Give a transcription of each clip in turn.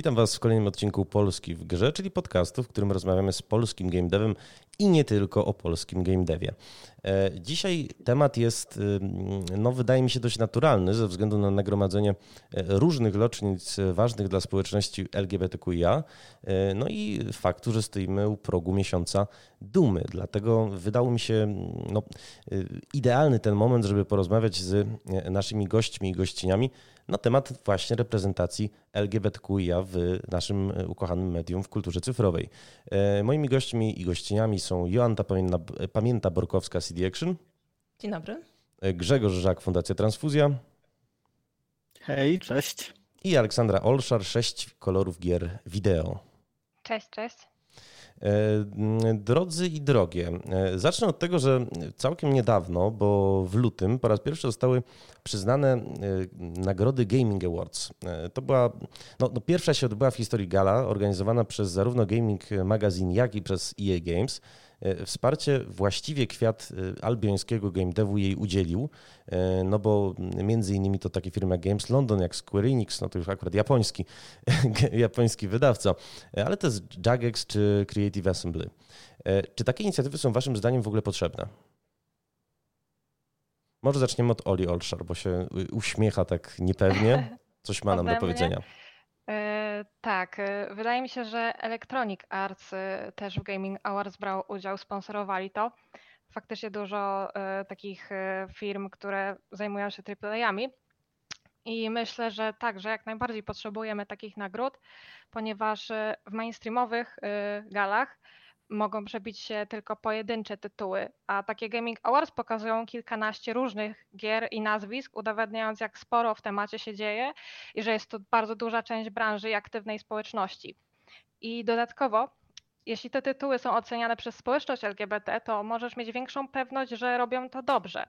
Witam Was w kolejnym odcinku Polski w Grze, czyli podcastu, w którym rozmawiamy z polskim game devem i nie tylko o polskim game devie. E, dzisiaj temat jest, y, no wydaje mi się, dość naturalny ze względu na nagromadzenie e, różnych rocznic ważnych dla społeczności LGBTQIA, e, no i faktu, że stoimy u progu miesiąca dumy. Dlatego wydało mi się no, idealny ten moment, żeby porozmawiać z naszymi gośćmi i gościniami na temat właśnie reprezentacji LGBTQIA w naszym ukochanym medium w kulturze cyfrowej. Moimi gośćmi i gościniami są Joanta Pamięta Borkowska, CD Action. Dzień dobry. Grzegorz Żak, Fundacja Transfuzja. Hej, cześć. I Aleksandra Olszar, 6 kolorów gier wideo. Cześć, cześć. E, drodzy i drogie, e, zacznę od tego, że całkiem niedawno, bo w lutym po raz pierwszy zostały przyznane e, nagrody Gaming Awards. To była no, no pierwsza się odbyła w historii gala, organizowana przez zarówno Gaming Magazine, jak i przez EA Games. E, wsparcie właściwie kwiat e, albiońskiego game devu jej udzielił, e, no bo między innymi to takie firmy jak Games London, jak Square Enix, no to już akurat japoński, japoński wydawca, ale to jest Jagex czy Creative Assembly. Czy takie inicjatywy są waszym zdaniem w ogóle potrzebne? Może zaczniemy od Oli Olszar, bo się uśmiecha tak niepewnie. Coś ma nam do powiedzenia. Tak, y, wydaje mi się, że Electronic Arts y, też w Gaming Awards brał udział, sponsorowali to. Faktycznie dużo y, takich firm, które zajmują się AAA-ami. I myślę, że tak, że jak najbardziej potrzebujemy takich nagród, ponieważ w mainstreamowych galach mogą przebić się tylko pojedyncze tytuły, a takie Gaming Awards pokazują kilkanaście różnych gier i nazwisk, udowadniając jak sporo w temacie się dzieje i że jest to bardzo duża część branży i aktywnej społeczności. I dodatkowo, jeśli te tytuły są oceniane przez społeczność LGBT, to możesz mieć większą pewność, że robią to dobrze,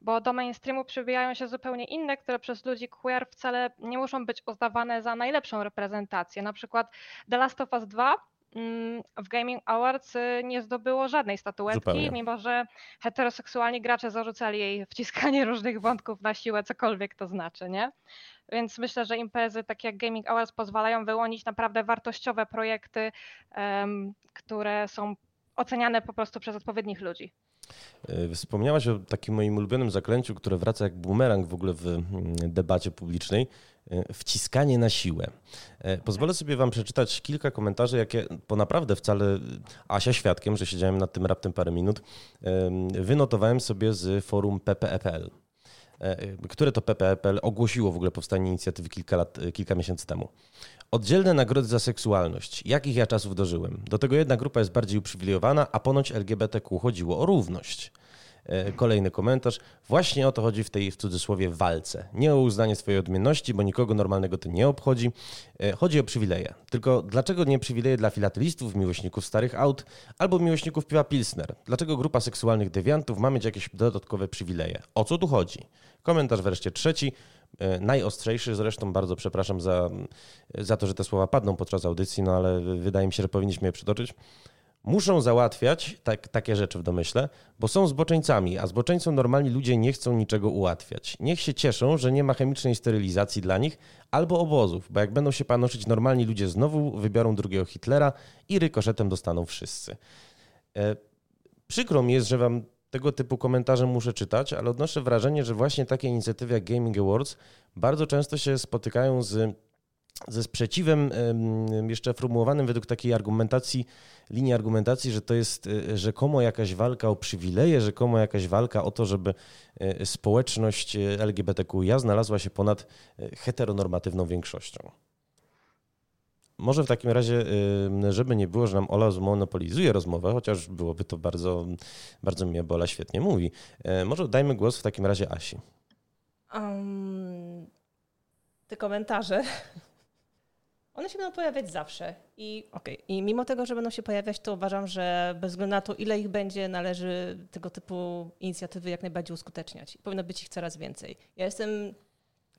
bo do mainstreamu przybijają się zupełnie inne, które przez ludzi queer wcale nie muszą być uznawane za najlepszą reprezentację. Na przykład The Last of Us 2 Mm, w Gaming Awards y, nie zdobyło żadnej statuetki, Zupełnie. mimo że heteroseksualni gracze zarzucali jej wciskanie różnych wątków na siłę, cokolwiek to znaczy, nie? Więc myślę, że imprezy takie jak Gaming Awards pozwalają wyłonić naprawdę wartościowe projekty, um, które są oceniane po prostu przez odpowiednich ludzi. E, wspomniałaś o takim moim ulubionym zaklęciu, które wraca jak bumerang w ogóle w mm, debacie publicznej. E, wciskanie na siłę. E, pozwolę sobie Wam przeczytać kilka komentarzy, jakie, po naprawdę wcale Asia świadkiem, że siedziałem nad tym raptem parę minut, wynotowałem sobie z forum PPFL, które to PPFL ogłosiło w ogóle powstanie inicjatywy kilka, lat, kilka miesięcy temu. Oddzielne nagrody za seksualność. Jakich ja czasów dożyłem? Do tego jedna grupa jest bardziej uprzywilejowana, a ponoć LGBTQ chodziło o równość. E, kolejny komentarz. Właśnie o to chodzi w tej w cudzysłowie walce. Nie o uznanie swojej odmienności, bo nikogo normalnego to nie obchodzi. E, chodzi o przywileje. Tylko dlaczego nie przywileje dla filatelistów, miłośników starych aut albo miłośników piwa Pilsner? Dlaczego grupa seksualnych dewiantów ma mieć jakieś dodatkowe przywileje? O co tu chodzi? Komentarz wreszcie trzeci. E, najostrzejszy. Zresztą bardzo przepraszam za, za to, że te słowa padną podczas audycji, no ale wydaje mi się, że powinniśmy je przytoczyć. Muszą załatwiać tak, takie rzeczy w domyśle, bo są zboczeńcami, a zboczeńcom normalni ludzie nie chcą niczego ułatwiać. Niech się cieszą, że nie ma chemicznej sterylizacji dla nich albo obozów, bo jak będą się panoszyć normalni ludzie znowu wybiorą drugiego Hitlera i rykoszetem dostaną wszyscy. E, przykro mi jest, że wam tego typu komentarze muszę czytać, ale odnoszę wrażenie, że właśnie takie inicjatywy jak Gaming Awards bardzo często się spotykają z, ze sprzeciwem jeszcze formułowanym według takiej argumentacji, linii argumentacji, że to jest e, rzekomo jakaś walka o przywileje, rzekomo jakaś walka o to, żeby e, społeczność e, LGBTQIA znalazła się ponad heteronormatywną większością. Może w takim razie, żeby nie było, że nam Ola zmonopolizuje rozmowę, chociaż byłoby to bardzo, bardzo miłe, bo Ola świetnie mówi. Może dajmy głos w takim razie Asi. Um, te komentarze, one się będą pojawiać zawsze. I, okay. I mimo tego, że będą się pojawiać, to uważam, że bez względu na to, ile ich będzie, należy tego typu inicjatywy jak najbardziej uskuteczniać. Powinno być ich coraz więcej. Ja jestem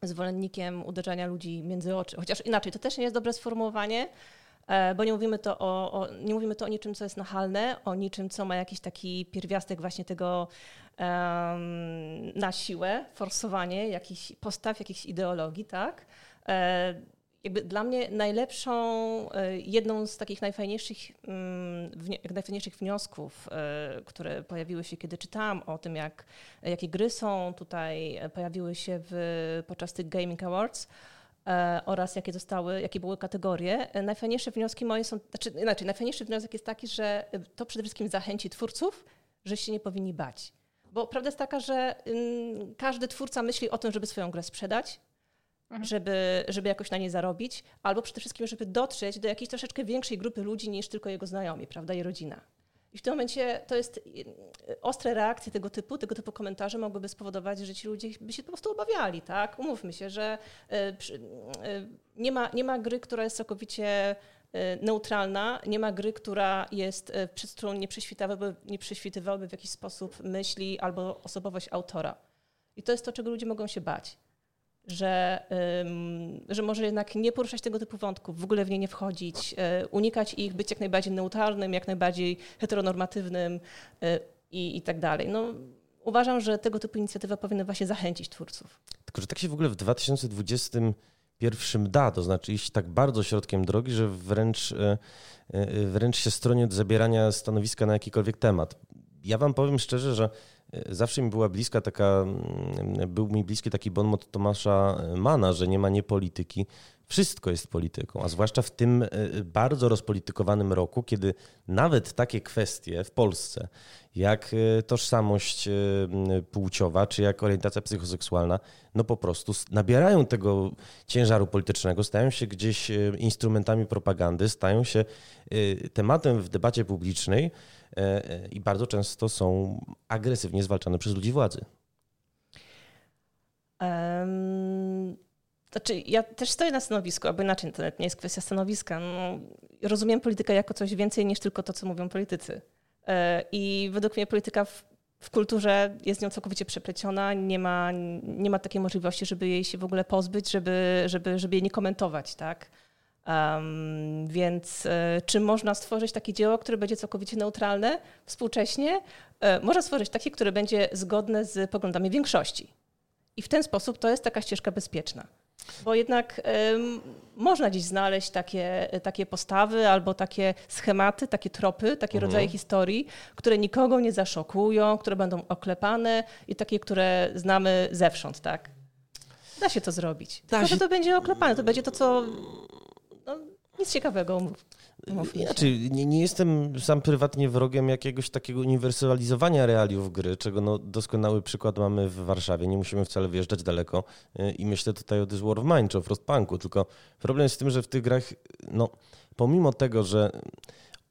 zwolennikiem uderzania ludzi między oczy. Chociaż inaczej, to też nie jest dobre sformułowanie, e, bo nie mówimy, to o, o, nie mówimy to o niczym, co jest nachalne, o niczym, co ma jakiś taki pierwiastek właśnie tego um, na siłę, forsowanie jakichś postaw, jakichś ideologii, tak? E, jakby dla mnie najlepszą, e, jedną z takich najfajniejszych, mm, najfajniejszych wniosków, e, które pojawiły się, kiedy czytałam o tym, jak, jakie gry są tutaj, pojawiły się w, podczas tych Gaming Awards, oraz jakie zostały, jakie były kategorie. Najfajniejsze wnioski moje są, znaczy inaczej, najfajniejszy wniosek jest taki, że to przede wszystkim zachęci twórców, że się nie powinni bać. Bo prawda jest taka, że mm, każdy twórca myśli o tym, żeby swoją grę sprzedać, mhm. żeby, żeby jakoś na niej zarobić, albo przede wszystkim, żeby dotrzeć do jakiejś troszeczkę większej grupy ludzi niż tylko jego znajomi, prawda, i rodzina. I w tym momencie to jest y, ostre reakcje tego typu, tego typu komentarze mogłyby spowodować, że ci ludzie by się po prostu obawiali, tak? Umówmy się, że y, y, nie ma, nie ma gry, która jest całkowicie neutralna, nie ma gry, która jest, przez którą nie prześwitywałaby, nie prześwitywałaby w jakiś sposób myśli albo osobowość autora. I to jest to, czego ludzie mogą się bać że, że może jednak nie poruszać tego typu wątków, w ogóle w nie nie wchodzić, e, unikać ich, być jak najbardziej neutralnym, jak najbardziej heteronormatywnym e, i, i tak dalej. No, uważam, że tego typu inicjatywa powinna właśnie zachęcić twórców. Tylko, że tak się w ogóle w 2021 da, to znaczy iść tak bardzo środkiem drogi, że wręcz, e, wręcz się stroni od zabierania stanowiska na jakikolwiek temat. Ja wam powiem szczerze, że Zawsze mi była bliska taka, mm, był mi bliski taki bon mot Tomasza Mana, że nie ma niepolityki. Wszystko jest polityką, a zwłaszcza w tym e, bardzo rozpolitykowanym roku, kiedy nawet takie kwestie w Polsce, jak e, tożsamość e, płciowa, czy jak orientacja psychoseksualna, no po prostu nabierają tego ciężaru politycznego, stają się gdzieś instrumentami propagandy, stają się tematem w debacie publicznej, E, e, i bardzo często są agresywnie zwalczane przez ludzi władzy. Um, znaczy, ja też stoję na stanowisku, albo inaczej, to nie jest kwestia stanowiska. No, rozumiem politykę jako coś więcej niż tylko to, co mówią politycy. E, I według mnie polityka w, w kulturze jest nią całkowicie przepleciona, nie ma, nie ma takiej możliwości, żeby jej się w ogóle pozbyć, żeby, żeby, żeby jej nie komentować, tak? Um, więc e, czy można stworzyć takie dzieło, które będzie całkowicie neutralne współcześnie? E, można stworzyć takie, które będzie zgodne z poglądami większości. I w ten sposób to jest taka ścieżka bezpieczna. Bo jednak można dziś znaleźć takie, takie postawy albo takie schematy, takie tropy, takie mhm. rodzaje historii, które nikogo nie zaszokują, które będą oklepane i takie, które znamy zewsząd, tak? Da się to zrobić. Tylko, się... że to będzie oklepane, to będzie to, co nic ciekawego, umów. Znaczy, nie, nie, jestem sam prywatnie wrogiem jakiegoś takiego uniwersalizowania realiów gry, czego no doskonały przykład mamy w Warszawie. Nie musimy wcale wyjeżdżać daleko y, i myślę tutaj o This War of Mine czy o Frostpunku, tylko problem jest w tym, że w tych grach, no pomimo tego, że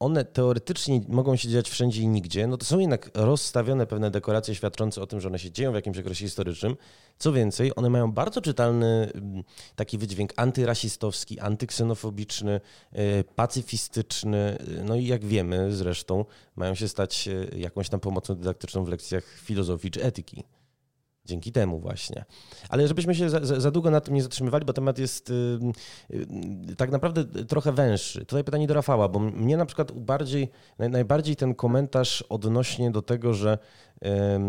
one teoretycznie mogą się dziać wszędzie i nigdzie, no to są jednak rozstawione pewne dekoracje świadczące o tym, że one się dzieją w jakimś okresie historycznym. Co więcej, one mają bardzo czytelny mm, taki wydźwięk antyrasistowski, antyksynofobiczny, e, pacyfistyczny, no i jak wiemy zresztą, mają się stać e, jakąś tam pomocą dydaktyczną w lekcjach filozofii czy etyki. Dzięki temu właśnie. Ale żebyśmy się za, za, długo na tym nie zatrzymywali, bo temat jest y, y, tak naprawdę trochę węższy. Tutaj pytanie do Rafała, bo mnie na przykład bardziej, naj, najbardziej ten komentarz odnośnie do tego, że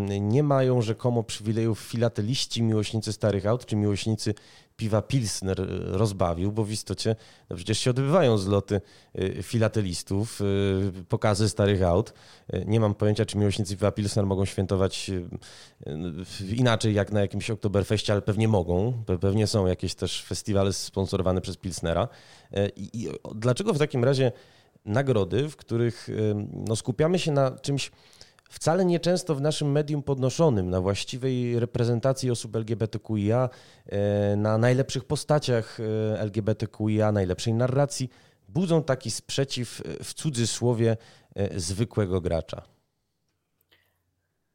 y, nie mają rzekomo przywilejów filateliści, miłośnicy starych aut, czy miłośnicy piwa Pilsner rozbawił, bo w istocie no przecież się odbywają zloty y, filatelistów, y, pokazy starych aut. Y, nie mam pojęcia, czy miłośnicy piwa Pilsner mogą świętować inaczej jak na jakimś Oktoberfeście, ale pewnie mogą. Pewnie są jakieś też festiwale sponsorowane przez Pilsnera. I dlaczego w takim razie nagrody, w których no, skupiamy się na czymś wcale nieczęsto w naszym medium podnoszonym, na właściwej reprezentacji osób LGBTQIA, e, na najlepszych postaciach e, LGBTQIA, najlepszej narracji, budzą taki sprzeciw e, w cudzysłowie zwykłego gracza.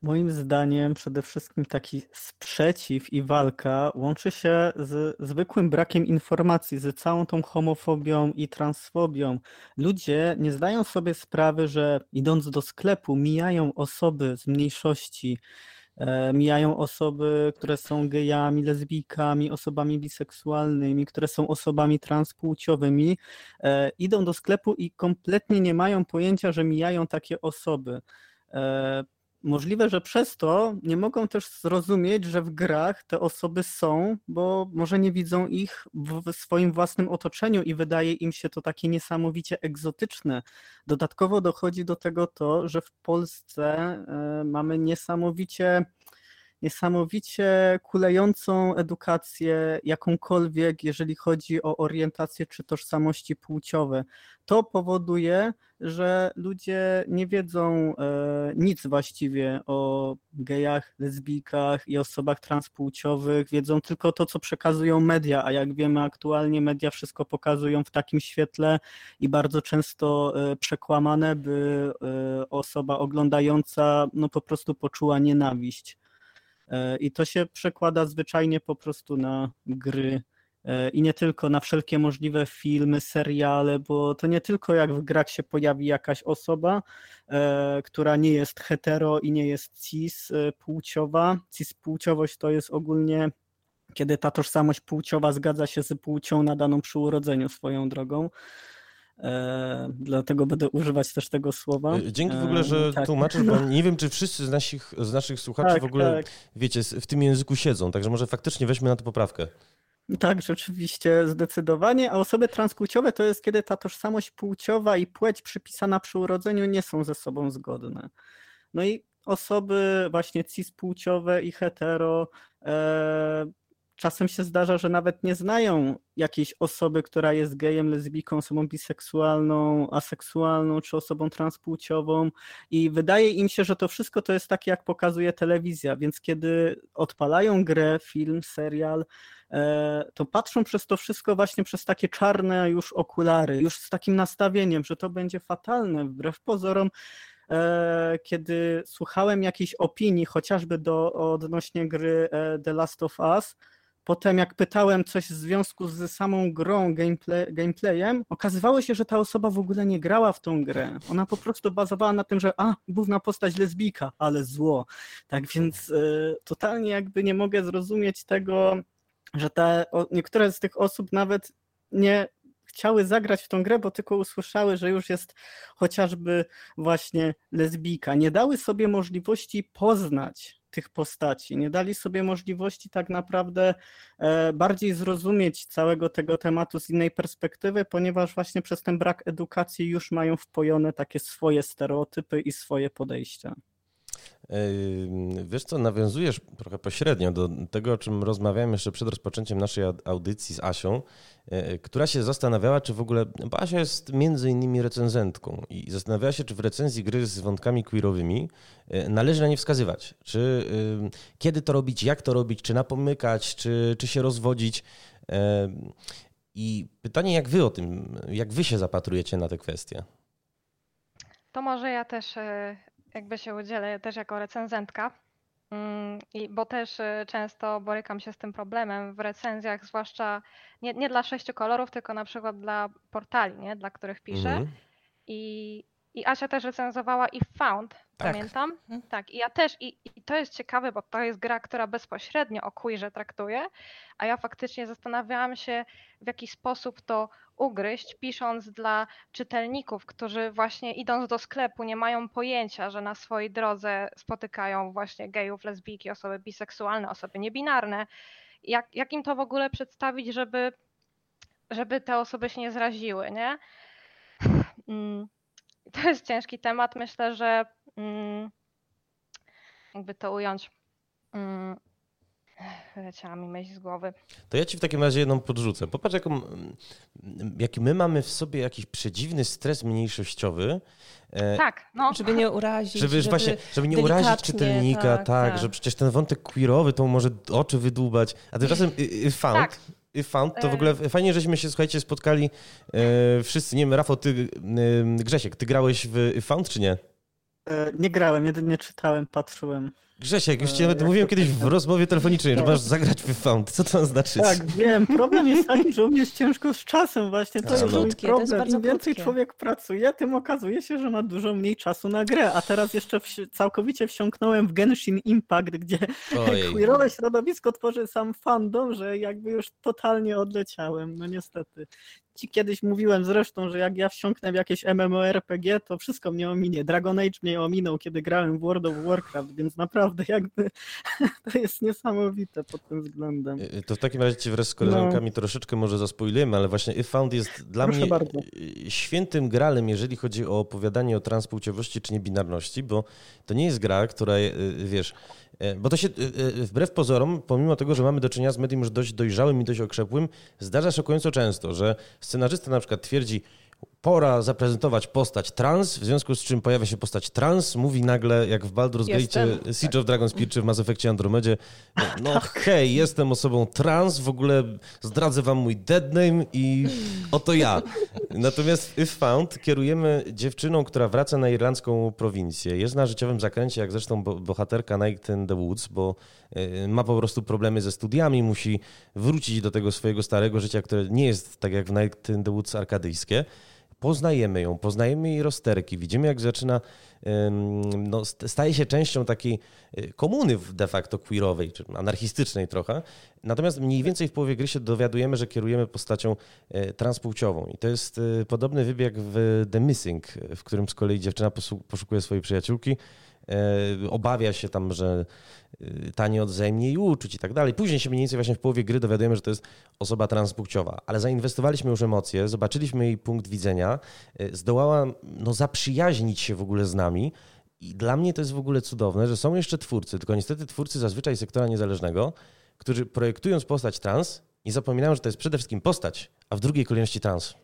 Moim zdaniem przede wszystkim taki sprzeciw i walka łączy się z zwykłym brakiem informacji, z całą tą homofobią i transfobią. Ludzie nie zdają sobie sprawy, że idąc do sklepu mijają osoby z mniejszości, e, mijają osoby, które są gejami, lesbijkami, osobami biseksualnymi, które są osobami transpłciowymi, e, idą do sklepu i kompletnie nie mają pojęcia, że mijają takie osoby. Możliwe, że przez to nie mogą też zrozumieć, że w grach te osoby są, bo może nie widzą ich w swoim własnym otoczeniu i wydaje im się to takie niesamowicie egzotyczne. Dodatkowo dochodzi do tego to, że w Polsce e, mamy niesamowicie niesamowicie kulejącą edukację, jakąkolwiek, jeżeli chodzi o orientację czy tożsamości płciowe. To powoduje, że ludzie nie wiedzą e, nic właściwie o gejach, lesbijkach i osobach transpłciowych, wiedzą tylko to, co przekazują media, a jak wiemy aktualnie media wszystko pokazują w takim świetle i bardzo często e, przekłamane, by e, osoba oglądająca no po prostu poczuła nienawiść. E, I to się przekłada zwyczajnie po prostu na gry e, i nie tylko na wszelkie możliwe filmy, seriale, bo to nie tylko jak w grach się pojawi jakaś osoba, e, która nie jest hetero i nie jest cis płciowa. Cis płciowość to jest ogólnie kiedy ta tożsamość płciowa zgadza się z płcią nadaną przy urodzeniu swoją drogą. E, dlatego będę używać też tego słowa. E, dzięki w ogóle, że e, tak. tłumaczysz, bo nie wiem, czy wszyscy z naszych, z naszych słuchaczy tak, w ogóle, tak. wiecie, w tym języku siedzą, także może faktycznie weźmy na to poprawkę. Tak, rzeczywiście, zdecydowanie. A osoby transpłciowe to jest, kiedy ta tożsamość płciowa i płeć przypisana przy urodzeniu nie są ze sobą zgodne. No i osoby właśnie cispłciowe i hetero e, czasem się zdarza, że nawet nie znają jakiejś osoby, która jest gejem, lesbijką, osobą biseksualną, aseksualną czy osobą transpłciową i wydaje im się, że to wszystko to jest takie, jak pokazuje telewizja, więc kiedy odpalają grę, film, serial, e, to patrzą przez to wszystko właśnie przez takie czarne już okulary, już z takim nastawieniem, że to będzie fatalne, wbrew pozorom e, kiedy słuchałem jakiejś opinii, chociażby do, odnośnie gry e, The Last of Us, Potem jak pytałem coś w związku z samą grą, gameplay, gameplayem, okazywało się, że ta osoba w ogóle nie grała w tą grę. Ona po prostu bazowała na tym, że a, główna postać lesbijka, ale zło. Tak więc y, totalnie jakby nie mogę zrozumieć tego, że te, o, niektóre z tych osób nawet nie chciały zagrać w tą grę, bo tylko usłyszały, że już jest chociażby właśnie lesbijka. Nie dały sobie możliwości poznać tych postaci. Nie dali sobie możliwości tak naprawdę e, bardziej zrozumieć całego tego tematu z innej perspektywy, ponieważ właśnie przez ten brak edukacji już mają wpojone takie swoje stereotypy i swoje podejścia. Wiesz co, nawiązujesz trochę pośrednio do tego, o czym rozmawiałem jeszcze przed rozpoczęciem naszej audycji z Asią, e, która się zastanawiała, czy w ogóle, bo Asia jest między innymi recenzentką i zastanawiała się, czy w recenzji gry z wątkami queerowymi e, należy na nie wskazywać, czy kiedy to robić, jak to robić, czy napomykać, czy, czy się rozwodzić. I pytanie, jak wy o tym, jak wy się zapatrujecie na te kwestie? To może ja też e, jakby się udzielę też jako recenzentka, mm, i, bo też y, często borykam się z tym problemem w recenzjach, zwłaszcza nie, nie dla sześciu kolorów, tylko na przykład dla portali, nie? dla których piszę. Mhm. I, I Asia też recenzowała i Found, tak. pamiętam. Mhm. Tak, i ja też, i, i to jest ciekawe, bo to jest gra, która bezpośrednio o queerze traktuje, a ja faktycznie zastanawiałam się, w jaki sposób to ugryźć, pisząc dla czytelników, którzy właśnie idąc do sklepu nie mają pojęcia, że na swojej drodze spotykają właśnie gejów, lesbijki, osoby biseksualne, osoby niebinarne. Jak, jak im to w ogóle przedstawić, żeby, żeby te osoby się nie zraziły, nie? Mm, to jest ciężki temat. Myślę, że jakby to ująć. Mm, Leciała mi myśl z głowy. To ja ci w takim razie jedną podrzucę. Popatrz, jaką, jaki my mamy w sobie jakiś przedziwny stres mniejszościowy. E, tak, no. Żeby nie urazić. Żeby, żeby właśnie, żeby nie urazić czytelnika, tak, tak, tak, że przecież ten wątek queerowy to może oczy wydłubać. A tymczasem y, y, found, tak. Found, to w ogóle e. fajnie, żeśmy się, słuchajcie, spotkali e, wszyscy. Nie wiem, Rafał, ty, y, Grzesiek, ty grałeś w Found czy nie? E, nie grałem, jedynie czytałem, patrzyłem. Grzesiek, już ci nawet mówiłem kiedyś w rozmowie telefonicznej, że masz zagrać w Found. Co to znaczy? Tak, wiem. Problem jest taki, że u mnie jest ciężko z czasem właśnie. To jest krótkie, to jest problem. bardzo Im więcej krótkie. człowiek pracuje, tym okazuje się, że ma dużo mniej czasu na grę. A teraz jeszcze wsi- całkowicie wsiąknąłem w Genshin Impact, gdzie queerowe środowisko tworzy sam fandom, że jakby już totalnie odleciałem. No niestety. Ci kiedyś mówiłem zresztą, że jak ja wsiąknę w jakieś MMORPG, to wszystko mnie ominie. Dragon Age mnie ominął, kiedy grałem w World of Warcraft, więc naprawdę jakby to jest niesamowite pod tym względem. Y, To w takim razie ci wraz z koleżankami troszeczkę może zaspoilujemy, ale właśnie If Found jest dla Proszę mnie bardzo. y, świętym gralem, jeżeli chodzi o opowiadanie o transpłciowości czy niebinarności, bo to nie jest gra, która, y, wiesz, y, bo to się y, y, wbrew pozorom, pomimo tego, że mamy do czynienia z medium już dość dojrzałym i dość okrzepłym, zdarza szokująco często, że scenarzysta na przykład twierdzi, pora zaprezentować postać trans, w związku z czym pojawia się postać trans, mówi nagle, jak w Baldur's. Gate, Siege of Dragonspear czy w Mass Effectie Andromedzie, no hej, jestem osobą trans, w ogóle zdradzę wam mój deadname i oto ja. Natomiast If Found kierujemy dziewczyną, która wraca na irlandzką prowincję. Jest na życiowym zakręcie, jak zresztą bo- bohaterka Night in the Woods, bo y, ma po prostu problemy ze studiami, musi wrócić do tego swojego starego życia, które nie jest tak jak w Night in the Woods arkadyjskie. Poznajemy ją, poznajemy jej rozterki, widzimy jak zaczyna, no, st- staje się częścią takiej y, komuny de facto queerowej, czy anarchistycznej trochę. Natomiast mniej więcej w połowie gry się dowiadujemy, że kierujemy postacią y, transpłciową. I to jest y, podobny wybieg w The Missing, w którym z kolei dziewczyna poszukuje swojej przyjaciółki, obawia się tam, że y, ta nie odwzajemni jej uczuć i tak dalej. Później się mniej więcej właśnie w połowie gry dowiadujemy, że to jest osoba transpłciowa, ale zainwestowaliśmy już emocje, zobaczyliśmy jej punkt widzenia, y, zdołała no, zaprzyjaźnić się w ogóle z nami i dla mnie to jest w ogóle cudowne, że są jeszcze twórcy, tylko niestety twórcy zazwyczaj sektora niezależnego, którzy projektując postać trans, nie zapominają, że to jest przede wszystkim postać, a w drugiej kolejności trans.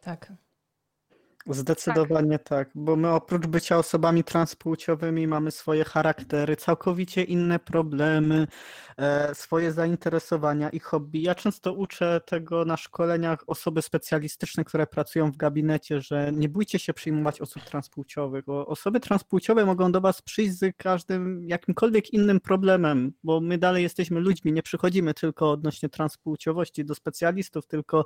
Tak. Zdecydowanie tak. bo my oprócz bycia osobami transpłciowymi mamy swoje charaktery, całkowicie inne problemy, swoje zainteresowania i hobby. Ja często uczę tego na szkoleniach osoby specjalistyczne, które pracują w gabinecie, że nie bójcie się przyjmować osób transpłciowych, bo osoby transpłciowe mogą do was przyjść z każdym jakimkolwiek innym problemem, bo my dalej jesteśmy ludźmi, nie przychodzimy tylko odnośnie transpłciowości do specjalistów, tylko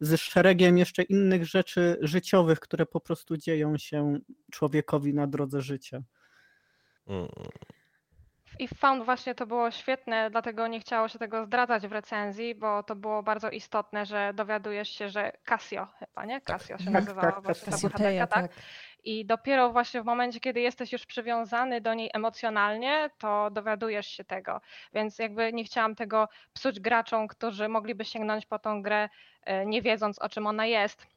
z szeregiem jeszcze innych rzeczy życiowych, które po prostu dzieją się człowiekowi na drodze życia. Mm. W If Found właśnie to było świetne, dlatego nie chciało się tego zdradzać w recenzji, bo to było bardzo istotne, że dowiadujesz się, że Casio chyba, nie? Casio się Tak, nazywała tak, właśnie ta Cassiopeia, bohaterka, tak? tak. I dopiero właśnie w momencie, kiedy jesteś już przywiązany do niej emocjonalnie, to dowiadujesz się tego. Więc jakby nie chciałam tego psuć graczom, którzy mogliby sięgnąć po tą grę, e, nie wiedząc o czym ona jest.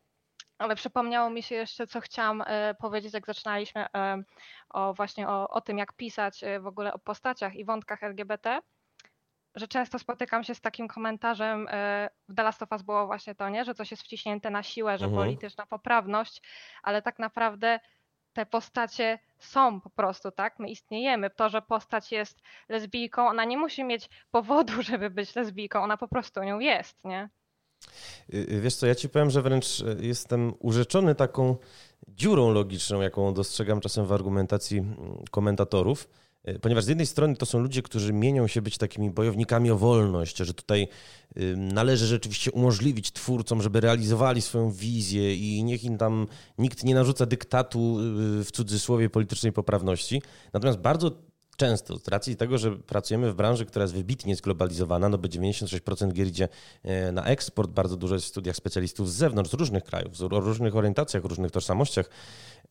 Ale przypomniało mi się jeszcze, co chciałam e, powiedzieć, jak zaczynaliśmy e, o właśnie o, o tym, jak pisać e, w ogóle o postaciach i wątkach LGBT, że często spotykam się z takim komentarzem, w The Last of Us było właśnie to, nie? że coś jest wciśnięte na siłę, że Mhm. polityczna poprawność, ale tak naprawdę te postacie są po prostu, tak? My istniejemy. To, że postać jest lesbijką, ona nie musi mieć powodu, żeby być lesbijką, ona po prostu nią jest, nie? Y, y, Wiesz co, ja ci powiem, że wręcz y, jestem urzeczony taką dziurą logiczną, jaką dostrzegam czasem w argumentacji mm, komentatorów, y, ponieważ z jednej strony to są ludzie, którzy mienią się być takimi bojownikami o wolność, że tutaj należy rzeczywiście umożliwić twórcom, żeby realizowali swoją wizję i niech im tam nikt nie narzuca dyktatu y, w cudzysłowie politycznej poprawności. Natomiast bardzo często, z racji tego, że pracujemy w branży, która jest wybitnie zglobalizowana, no bo 96% gier idzie e, na eksport, bardzo dużo jest w studiach specjalistów z zewnątrz, z różnych krajów, z- różnych orientacjach, różnych tożsamościach.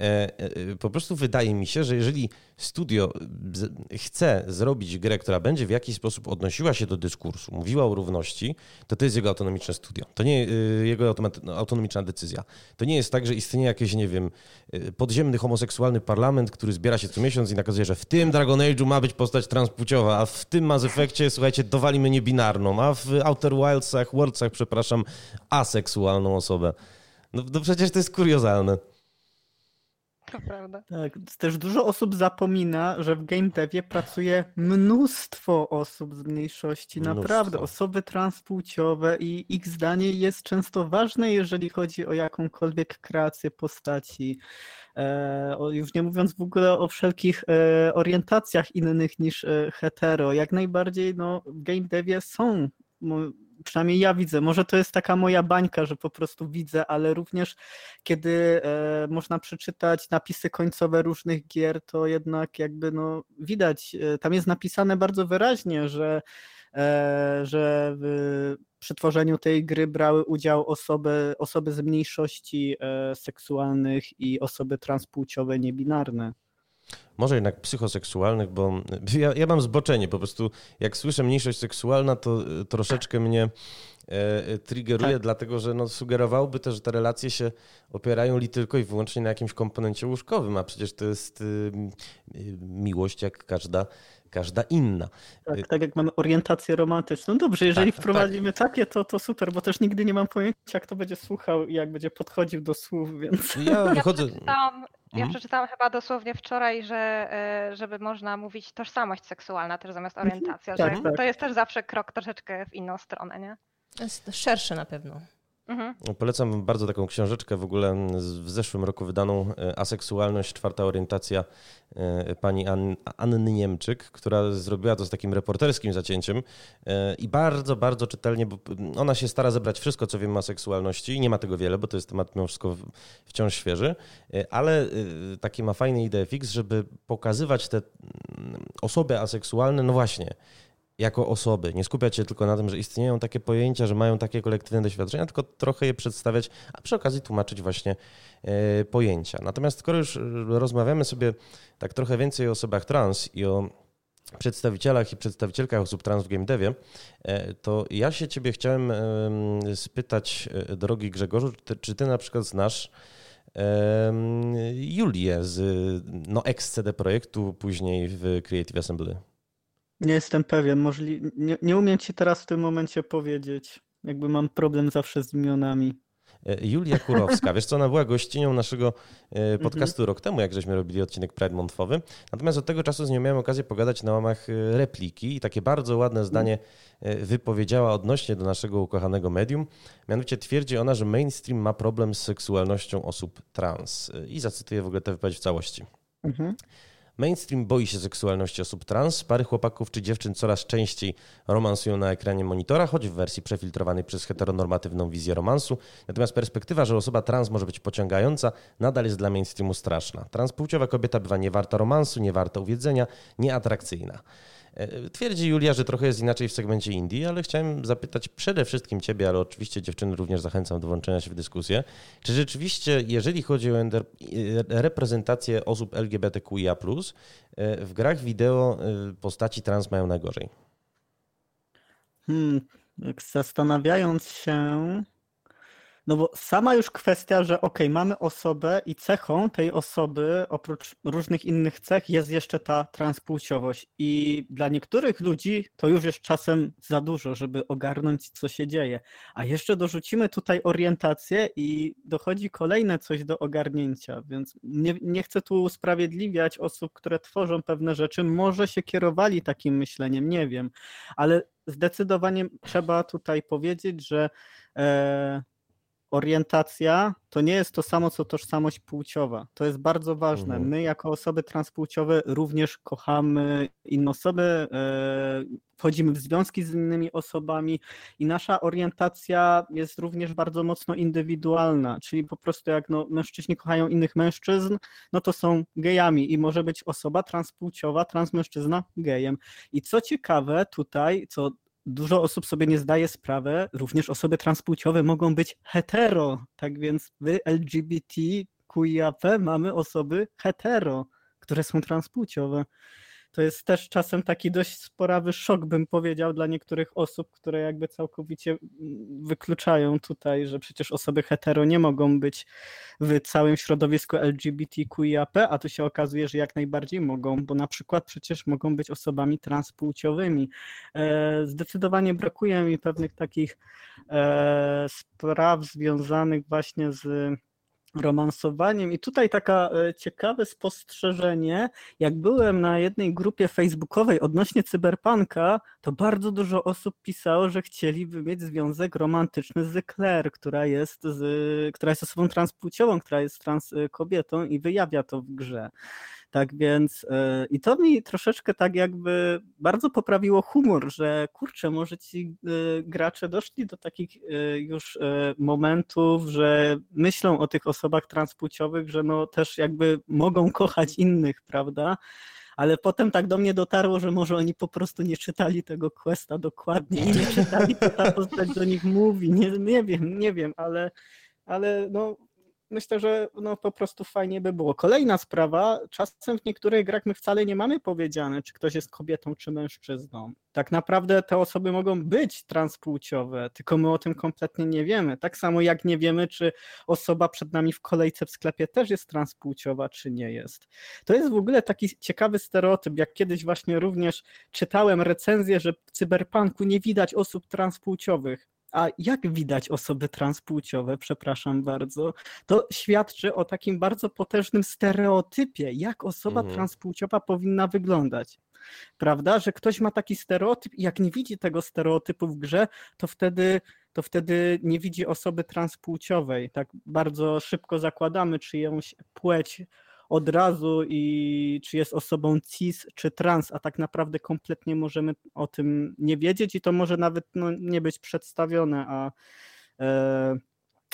E, e, Po prostu wydaje mi się, że jeżeli studio chce zrobić grę, która będzie w jakiś sposób odnosiła się do dyskursu, mówiła o równości, to to jest jego autonomiczne studio. To nie y, jego no, autonomiczna decyzja. To nie jest tak, że istnieje jakiś, nie wiem, y, podziemny homoseksualny parlament, który zbiera się co miesiąc i nakazuje, że w tym Dragon Age'u ma być postać transpłciowa, a w tym Mass Effectie, słuchajcie, dowalimy niebinarną, a w Outer Wildsach, Worldsach, przepraszam, aseksualną osobę. No, no przecież to jest kuriozalne. To prawda. Tak, też dużo osób zapomina, że w game devie pracuje mnóstwo osób z mniejszości, Mnóstwo. naprawdę, osoby transpłciowe i ich zdanie jest często ważne, jeżeli chodzi o jakąkolwiek kreację postaci. E, już nie mówiąc w ogóle o wszelkich e, orientacjach innych niż e, hetero. Jak najbardziej no, w game devie są przynajmniej ja widzę. Może to jest taka moja bańka, że po prostu widzę, ale również kiedy e, można przeczytać napisy końcowe różnych gier, to jednak jakby no widać, e, tam jest napisane bardzo wyraźnie, że e, że w przetworzeniu tej gry brały udział osoby, osoby z mniejszości e, seksualnych i osoby transpłciowe niebinarne może jednak psychoseksualnych, bo ja, ja mam zboczenie, po prostu jak słyszę mniejszość seksualna, to e, troszeczkę mnie e, e, triggeruje, tak. dlatego że no, sugerowałoby też, że te relacje się opierają li tylko i wyłącznie na jakimś komponencie łóżkowym, a przecież to jest y, miłość jak każda każda inna. Tak, tak jak mamy orientację romantyczną. No dobrze, jeżeli tak, tak, wprowadzimy tak. takie, to, to super, bo też nigdy nie mam pojęcia, jak to będzie słuchał i jak będzie podchodził do słów, więc... Ja wychodzę... Ja przeczytałam, ja mhm. przeczytałam chyba dosłownie wczoraj, że e, żeby można mówić tożsamość seksualna też zamiast mhm. orientacja, tak, że tak. to jest też zawsze krok troszeczkę w inną stronę, nie? Jest szersze na pewno. Mhm. Polecam bardzo taką książeczkę w ogóle w zeszłym roku wydaną e, Aseksualność, czwarta orientacja e, pani Anny Niemczyk, która zrobiła to z takim reporterskim zacięciem e, i bardzo, bardzo czytelnie, bo ona się stara zebrać wszystko, co wiemy o seksualności. Nie ma tego wiele, bo to jest temat mimo wszystko wciąż świeży, ale takie ma fajne idee fix, żeby pokazywać te osoby aseksualne, no właśnie, jako osoby. Nie skupiać się tylko na tym, że istnieją takie pojęcia, że mają takie kolektywne doświadczenia, tylko trochę je przedstawiać, a przy okazji tłumaczyć właśnie e, pojęcia. Natomiast skoro już rozmawiamy sobie tak trochę więcej o osobach trans i o przedstawicielach i przedstawicielkach osób trans w game devie, e, to ja się ciebie chciałem spytać, e, drogi Grzegorzu, czy ty, czy ty na przykład znasz Julię z no, ex-CD Projektu, później w Creative Assembly? Nie jestem pewien, możli... nie, nie umiem ci teraz w tym momencie powiedzieć. Jakby mam problem zawsze z imionami. E, Julia Kurowska. Wiesz co, ona była gościnią naszego e, podcastu rok temu, jak żeśmy robili odcinek Pride Montfowy. Natomiast od tego czasu z nią miałem okazję pogadać na łamach e, repliki i takie bardzo ładne zdanie wypowiedziała odnośnie do naszego ukochanego medium. Mianowicie twierdzi ona, że mainstream ma problem z seksualnością osób trans. I zacytuję w ogóle tę wypowiedź w całości. Mhm. Mainstream boi się seksualności osób trans. Pary chłopaków czy dziewczyn coraz częściej romansują na ekranie monitora, choć w wersji przefiltrowanej przez heteronormatywną wizję romansu. Natomiast perspektywa, że osoba trans może być pociągająca, nadal jest dla mainstreamu straszna. Transpłciowa kobieta bywa niewarta romansu, niewarta uwiedzenia, nieatrakcyjna. E, twierdzi Julia, że trochę jest inaczej w segmencie Indii, ale chciałem zapytać przede wszystkim Ciebie, ale oczywiście dziewczyny również zachęcam do włączenia się w dyskusję. Czy rzeczywiście, jeżeli chodzi o reprezentację osób LGBTQIA, e, w grach wideo e, postaci trans mają najgorzej? Hmm, zastanawiając się, no bo sama już kwestia, że ok, mamy osobę i cechą tej osoby, oprócz różnych innych cech, jest jeszcze ta transpłciowość. I dla niektórych ludzi to już jest czasem za dużo, żeby ogarnąć, co się dzieje. A jeszcze dorzucimy tutaj orientację i dochodzi kolejne coś do ogarnięcia. Więc nie, nie chcę tu usprawiedliwiać osób, które tworzą pewne rzeczy. Może się kierowali takim myśleniem, nie wiem. Ale zdecydowanie trzeba tutaj powiedzieć, że. E, orientacja to nie jest to samo, co tożsamość płciowa. To jest bardzo ważne. Mhm. My, jako osoby transpłciowe, również kochamy inne osoby, e, wchodzimy w związki z innymi osobami i nasza orientacja jest również bardzo mocno indywidualna. Czyli po prostu, jak no, mężczyźni kochają innych mężczyzn, no to są gejami i może być osoba transpłciowa, transmężczyzna gejem. I co ciekawe, tutaj, co dużo osób sobie nie zdaje sprawy, również osoby transpłciowe mogą być hetero. Tak więc w LGBTQIAP mamy osoby hetero, które są transpłciowe to jest też czasem taki dość sporawy szok, bym powiedział, dla niektórych osób, które jakby całkowicie mm, wykluczają tutaj, że przecież osoby hetero nie mogą być w całym środowisku LGBTQIAP, a tu się okazuje, że jak najbardziej mogą, bo na przykład przecież mogą być osobami transpłciowymi. E, zdecydowanie brakuje mi pewnych takich e, spraw związanych właśnie z romansowaniem. I tutaj taka e, ciekawe spostrzeżenie, jak byłem na jednej grupie facebookowej odnośnie cyberpunka, to bardzo dużo osób pisało, że chcieliby mieć związek romantyczny z Claire, która jest, z, która jest osobą transpłciową, która jest trans e, kobietą i wyjawia to w grze. Tak więc e, i to mi troszeczkę tak jakby bardzo poprawiło humor, że kurczę, może ci e, gracze doszli do takich e, już momentów, że myślą o tych osobach transpłciowych, że no też jakby mogą kochać innych, prawda? ale potem tak do mnie dotarło, że może oni po prostu nie czytali tego questa dokładnie i nie czytali, co ta postać do nich mówi. Nie, nie wiem, nie wiem, ale, ale no, myślę, że no po prostu fajnie by było. Kolejna sprawa, czasem w niektórych grach my wcale nie mamy powiedziane, czy ktoś jest kobietą, czy mężczyzną. Tak naprawdę te osoby mogą być transpłciowe, tylko my o tym kompletnie nie wiemy. Tak samo jak nie wiemy, czy osoba przed nami w kolejce w sklepie też jest transpłciowa, czy nie jest. To jest w ogóle taki ciekawy stereotyp, jak kiedyś właśnie również czytałem recenzję, że w cyberpunku nie widać osób transpłciowych a jak widać osoby transpłciowe, przepraszam bardzo, to świadczy o takim bardzo potężnym stereotypie, jak osoba mhm. transpłciowa powinna wyglądać. Prawda? Że ktoś ma taki stereotyp i jak nie widzi tego stereotypu w grze, to wtedy, to wtedy nie widzi osoby transpłciowej. Tak bardzo szybko zakładamy czyjąś płeć od razu i czy jest osobą cis czy trans, a tak naprawdę kompletnie możemy o tym nie wiedzieć i to może nawet no, nie być przedstawione, a e,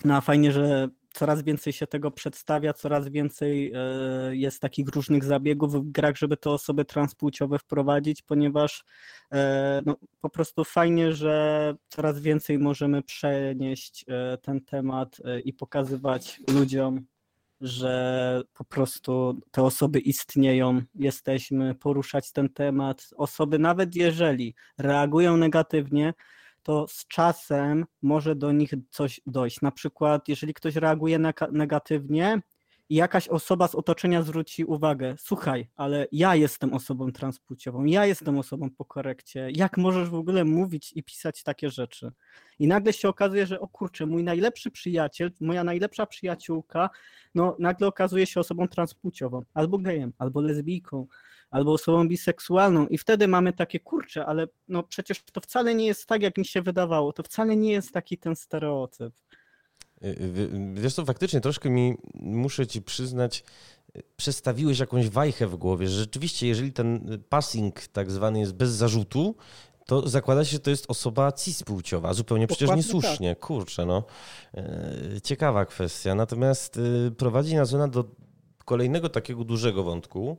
no, a fajnie, że coraz więcej się tego przedstawia, coraz więcej e, jest takich różnych zabiegów w grach, żeby te osoby transpłciowe wprowadzić, ponieważ e, no, po prostu fajnie, że coraz więcej możemy przenieść ten temat i pokazywać ludziom, że po prostu te osoby istnieją, jesteśmy, poruszać ten temat. Osoby, nawet jeżeli reagują negatywnie, to z czasem może do nich coś dojść. Na przykład, jeżeli ktoś reaguje negatywnie, i jakaś osoba z otoczenia zwróci uwagę, słuchaj, ale ja jestem osobą transpłciową, ja jestem osobą po korekcie, jak możesz w ogóle mówić i pisać takie rzeczy? I nagle się okazuje, że o kurczę, mój najlepszy przyjaciel, moja najlepsza przyjaciółka, no nagle okazuje się osobą transpłciową, albo gejem, albo lesbijką, albo osobą biseksualną i wtedy mamy takie kurcze, ale no przecież to wcale nie jest tak, jak mi się wydawało, to wcale nie jest taki ten stereotyp. Y, wiesz co, faktycznie troszkę mi, muszę ci przyznać, przestawiłeś jakąś wajchę w głowie, że rzeczywiście jeżeli ten passing tak zwany jest bez zarzutu, to zakłada się, że to jest osoba cispłciowa, zupełnie przecież Dokładnie niesłusznie. Tak. Kurczę, no. E, ciekawa kwestia. Natomiast y, prowadzi nas ona do kolejnego takiego dużego wątku,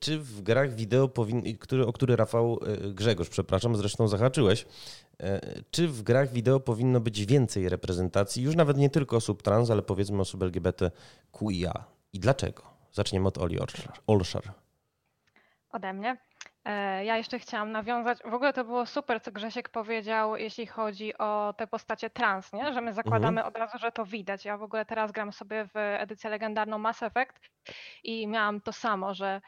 czy w grach wideo powinny, który, o który Rafał e, Grzegorz, przepraszam, zresztą zahaczyłeś, e, czy w grach wideo powinno być więcej reprezentacji, już nawet nie tylko osób trans, ale powiedzmy osób LGBTQIA? I dlaczego? Zaczniemy od Oli Olszar. Ode mnie. E, ja jeszcze chciałam nawiązać, w ogóle to było super, co Grzesiek powiedział, jeśli chodzi o te postacie trans, nie? że my zakładamy mhm. od razu, że to widać. Ja w ogóle teraz gram sobie w edycję legendarną Mass Effect i miałam to samo, że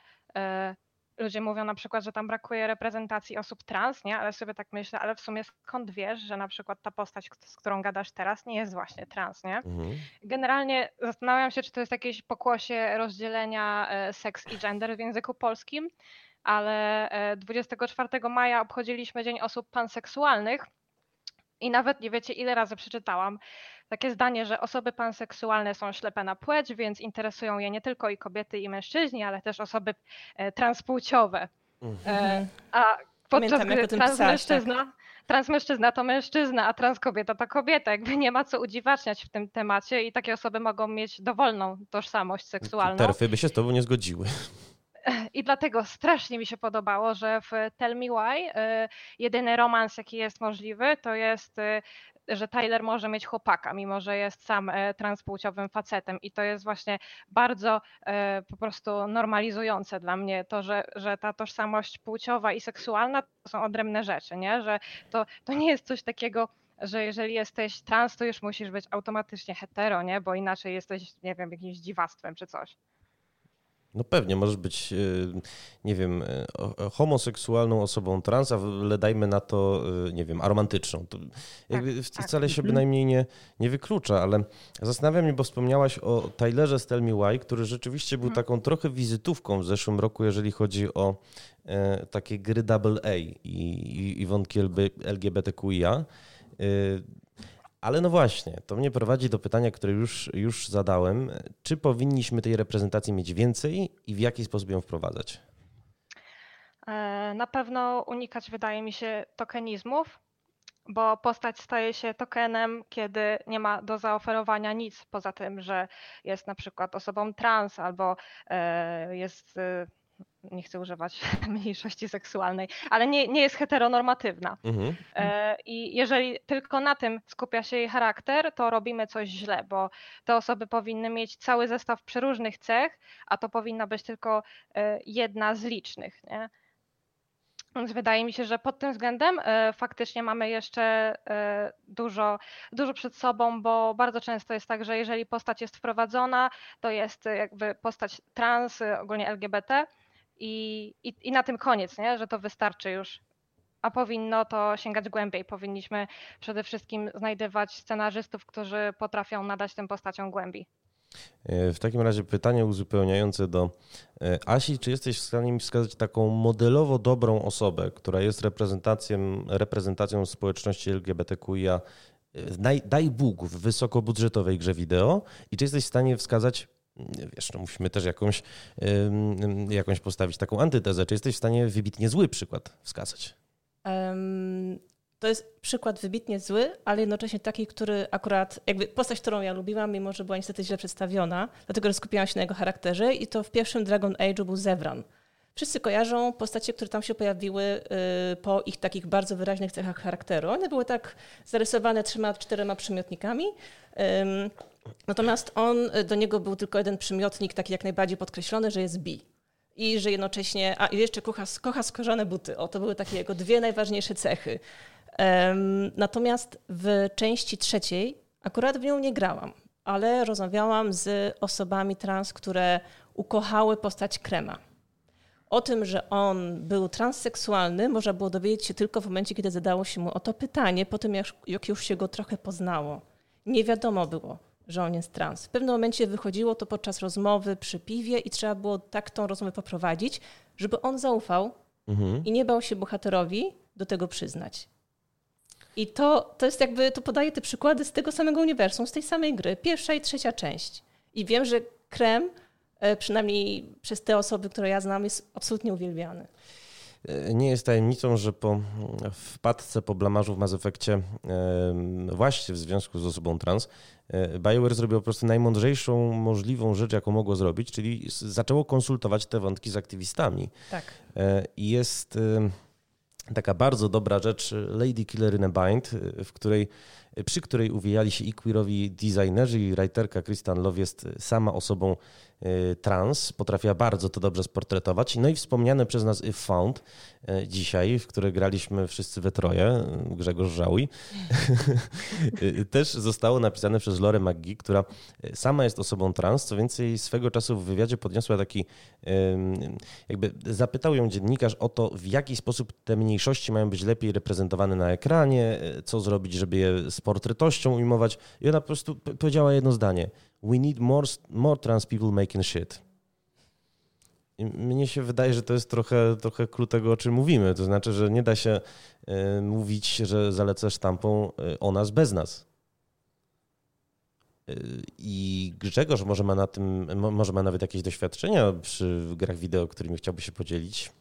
ludzie mówią na przykład, że tam brakuje reprezentacji osób trans, nie? Ale sobie tak myślę, ale w sumie skąd wiesz, że na przykład ta postać, z którą gadasz teraz, nie jest właśnie trans, nie? Mhm. Generalnie zastanawiam się, czy to jest jakieś pokłosie rozdzielenia e, seks i gender w języku polskim, ale 24 e, maja obchodziliśmy Dzień Osób Panseksualnych i nawet nie wiecie, ile razy przeczytałam takie zdanie, że osoby panseksualne są ślepe na płeć, więc interesują je nie tylko i kobiety i mężczyźni, ale też osoby e, transpłciowe. Mhm. A podczas Pamiętam, gdy transmężczyzna, tak. transmężczyzna to mężczyzna, a transkobieta to kobieta. Jakby nie ma co udziwaczniać w tym temacie i takie osoby mogą mieć dowolną tożsamość seksualną. Terfy by się z tobą nie zgodziły. I dlatego strasznie mi się podobało, że w Tell Me Why jedyny romans, jaki jest możliwy, to jest że Tyler może mieć chłopaka, mimo że jest sam e, transpłciowym facetem i to jest właśnie bardzo e, po prostu normalizujące dla mnie to, że, że ta tożsamość płciowa i seksualna to są odrębne rzeczy, nie? że to, to nie jest coś takiego, że jeżeli jesteś trans, to już musisz być automatycznie hetero, nie? bo inaczej jesteś, nie wiem, jakimś dziwactwem czy coś. No pewnie, możesz być, e, nie wiem, e, homoseksualną osobą trans, ale dajmy na to, e, nie wiem, aromantyczną. To tak, tak. wcale się mhm. bynajmniej nie, nie wyklucza, ale zastanawiam się, bo wspomniałaś o Tylerze z Tell Me Why, który rzeczywiście był mhm. taką trochę wizytówką w zeszłym roku, jeżeli chodzi o e, takie gry AA i, i, i wątki LGBTQIA. Ale no właśnie, to mnie prowadzi do pytania, które już, już zadałem. Czy powinniśmy tej reprezentacji mieć więcej i w jaki sposób ją wprowadzać? E, na pewno unikać, wydaje mi się, tokenizmów, bo postać staje się tokenem, kiedy nie ma do zaoferowania nic poza tym, że jest na przykład osobą trans albo e, jest e, nie chcę używać mniejszości seksualnej, ale nie, nie jest heteronormatywna. Mhm. E, I jeżeli tylko na tym skupia się jej charakter, to robimy coś źle, bo te osoby powinny mieć cały zestaw przeróżnych cech, a to powinna być tylko e, jedna z licznych. Nie? Więc wydaje mi się, że pod tym względem e, faktycznie mamy jeszcze dużo, dużo przed sobą, bo bardzo często jest tak, że jeżeli postać jest wprowadzona, to jest jakby postać trans, ogólnie LGBT, i, i, i na tym koniec, nie? że to wystarczy już. A powinno to sięgać głębiej. Powinniśmy przede wszystkim znajdywać scenarzystów, którzy potrafią nadać tym postaciom głębi. E, w takim razie pytanie uzupełniające do e, Asi, czy jesteś w stanie mi wskazać taką modelowo dobrą osobę, która jest reprezentacją, reprezentacją społeczności LGBTQIA, e, daj, Bóg, w wysokobudżetowej grze wideo i czy jesteś w stanie wskazać wiesz, no musimy też jakąś, jakąś postawić taką antytezę. Czy jesteś w stanie wybitnie zły przykład wskazać? Um, to jest przykład wybitnie zły, ale jednocześnie taki, który akurat, jakby postać, którą ja lubiłam, mimo że była niestety źle przedstawiona, dlatego że skupiałam się na jego charakterze i to w pierwszym Dragon Age'u był Zevran. Wszyscy kojarzą postacie, które tam się pojawiły y, po ich takich bardzo wyraźnych cechach charakteru. One były tak zarysowane trzema, czterema przymiotnikami. Natomiast on, y, do niego był tylko jeden przymiotnik, taki jak najbardziej podkreślony, że jest bi. I że jednocześnie, a jeszcze kocha, kocha skorzone buty. O, to były takie jego dwie najważniejsze cechy. Natomiast w części trzeciej akurat w nią nie grałam, ale rozmawiałam z osobami trans, które ukochały postać Krema. O tym, że on był transseksualny, można było dowiedzieć się tylko w momencie, kiedy zadało się mu o to pytanie, po tym jak już się go trochę poznało. Nie wiadomo było, że on jest trans. W pewnym momencie wychodziło to podczas rozmowy przy piwie i trzeba było tak tą rozmowę poprowadzić, żeby on zaufał mhm. i nie bał się bohaterowi do tego przyznać. I to, to jest jakby, to podaje te przykłady z tego samego uniwersum, z tej samej gry, pierwsza i trzecia część. I wiem, że krem E, przynajmniej przez te osoby, które ja znam, jest absolutnie uwielbiany. E, nie jest tajemnicą, że po wpadce, po blamarzu w Mass Effectie, właśnie w związku z osobą trans, e, BioWare zrobiło po prostu najmądrzejszą możliwą rzecz, jaką mogło zrobić, czyli zaczęło konsultować te wątki z aktywistami. Tak. I jest taka bardzo dobra rzecz Lady Killer in a Bind, w której, przy której uwijali się i queerowi designerzy i writerka Kristen Love jest sama osobą trans, potrafiła bardzo to dobrze sportretować. No i wspomniane przez nas If Found y, dzisiaj, w które graliśmy wszyscy we troje, y, Grzegorz Żałuj, też zostało napisane przez Lore McGee, która sama jest osobą trans. Co więcej, swego czasu w wywiadzie podniosła taki, jakby zapytał ją dziennikarz o to, w jaki sposób te mniejszości mają być lepiej reprezentowane na ekranie, co zrobić, żeby je z portretością ujmować. I ona po prostu powiedziała jedno zdanie – we need more, more trans people making shit. I mnie się wydaje, że to jest trochę, trochę klucz tego, o czym mówimy. To znaczy, że nie da się y, mówić, że zalecę sztampą y, o nas bez nas. Y, I Grzegorz może ma na tym, może ma nawet jakieś doświadczenia przy grach wideo, którymi chciałby się podzielić.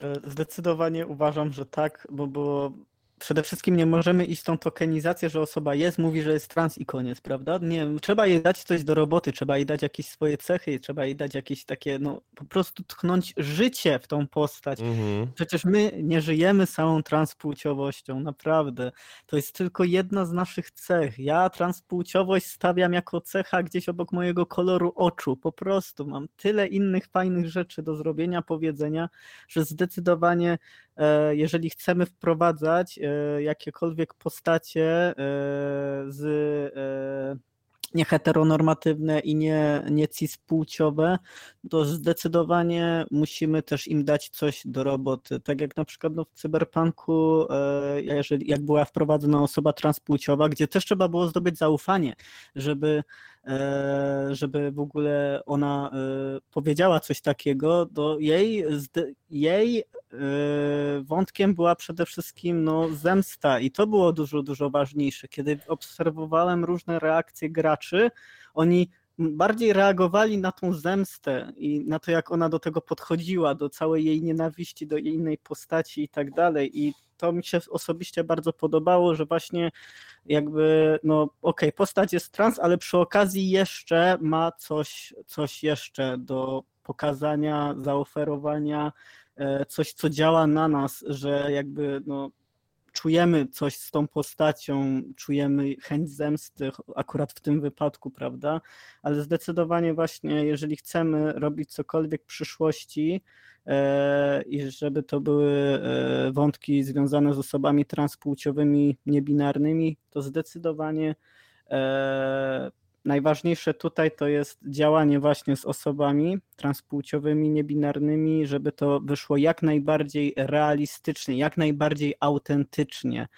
E, zdecydowanie uważam, że tak, bo było przede wszystkim nie możemy iść tą tokenizację, że osoba jest, mówi, że jest trans i koniec, prawda? Nie, trzeba jej dać coś do roboty, trzeba jej dać jakieś swoje cechy, trzeba jej dać jakieś takie, no po prostu tchnąć życie w tą postać. Mhm. Przecież my nie żyjemy samą transpłciowością, naprawdę. To jest tylko jedna z naszych cech. Ja transpłciowość stawiam jako cecha gdzieś obok mojego koloru oczu, po prostu. Mam tyle innych fajnych rzeczy do zrobienia, powiedzenia, że zdecydowanie jeżeli chcemy wprowadzać e, jakiekolwiek postacie e, z nieheteronormatywne i nie, nie cispłciowe, to zdecydowanie musimy też im dać coś do roboty. Tak jak na przykład no, w cyberpunku, e, jeżeli, jak była wprowadzona osoba transpłciowa, gdzie też trzeba było zdobyć zaufanie, żeby E, żeby w ogóle ona e, powiedziała coś takiego, to jej, jej e, wątkiem była przede wszystkim no, zemsta i to było dużo, dużo ważniejsze. Kiedy obserwowałem różne reakcje graczy, oni bardziej reagowali na tą zemstę i na to, jak ona do tego podchodziła, do całej jej nienawiści, do jej innej postaci i tak dalej. I to mi się osobiście bardzo podobało, że właśnie jakby, no okej, okay, postać jest trans, ale przy okazji jeszcze ma coś, coś jeszcze do pokazania, zaoferowania, e, coś, co działa na nas, że jakby no, czujemy coś z tą postacią, czujemy chęć zemsty, akurat w tym wypadku, prawda? Ale zdecydowanie właśnie, jeżeli chcemy robić cokolwiek w przyszłości, e, i żeby to były e, wątki związane z osobami transpłciowymi, niebinarnymi, to zdecydowanie e, najważniejsze tutaj to jest działanie właśnie z osobami transpłciowymi, niebinarnymi, żeby to wyszło jak najbardziej realistycznie, jak najbardziej autentycznie.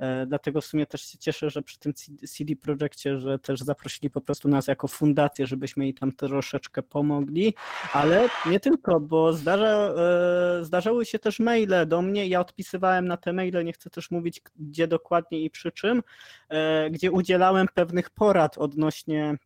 E, dlatego w sumie też się cieszę, że przy tym CD Projekcie, że też zaprosili po prostu nas jako fundację, żebyśmy jej tam troszeczkę pomogli, ale nie tylko, bo zdarza, e, zdarzały się też maile do mnie, ja odpisywałem na te maile, nie chcę też mówić gdzie dokładnie i przy czym, e, gdzie udzielałem pewnych porad odnośnie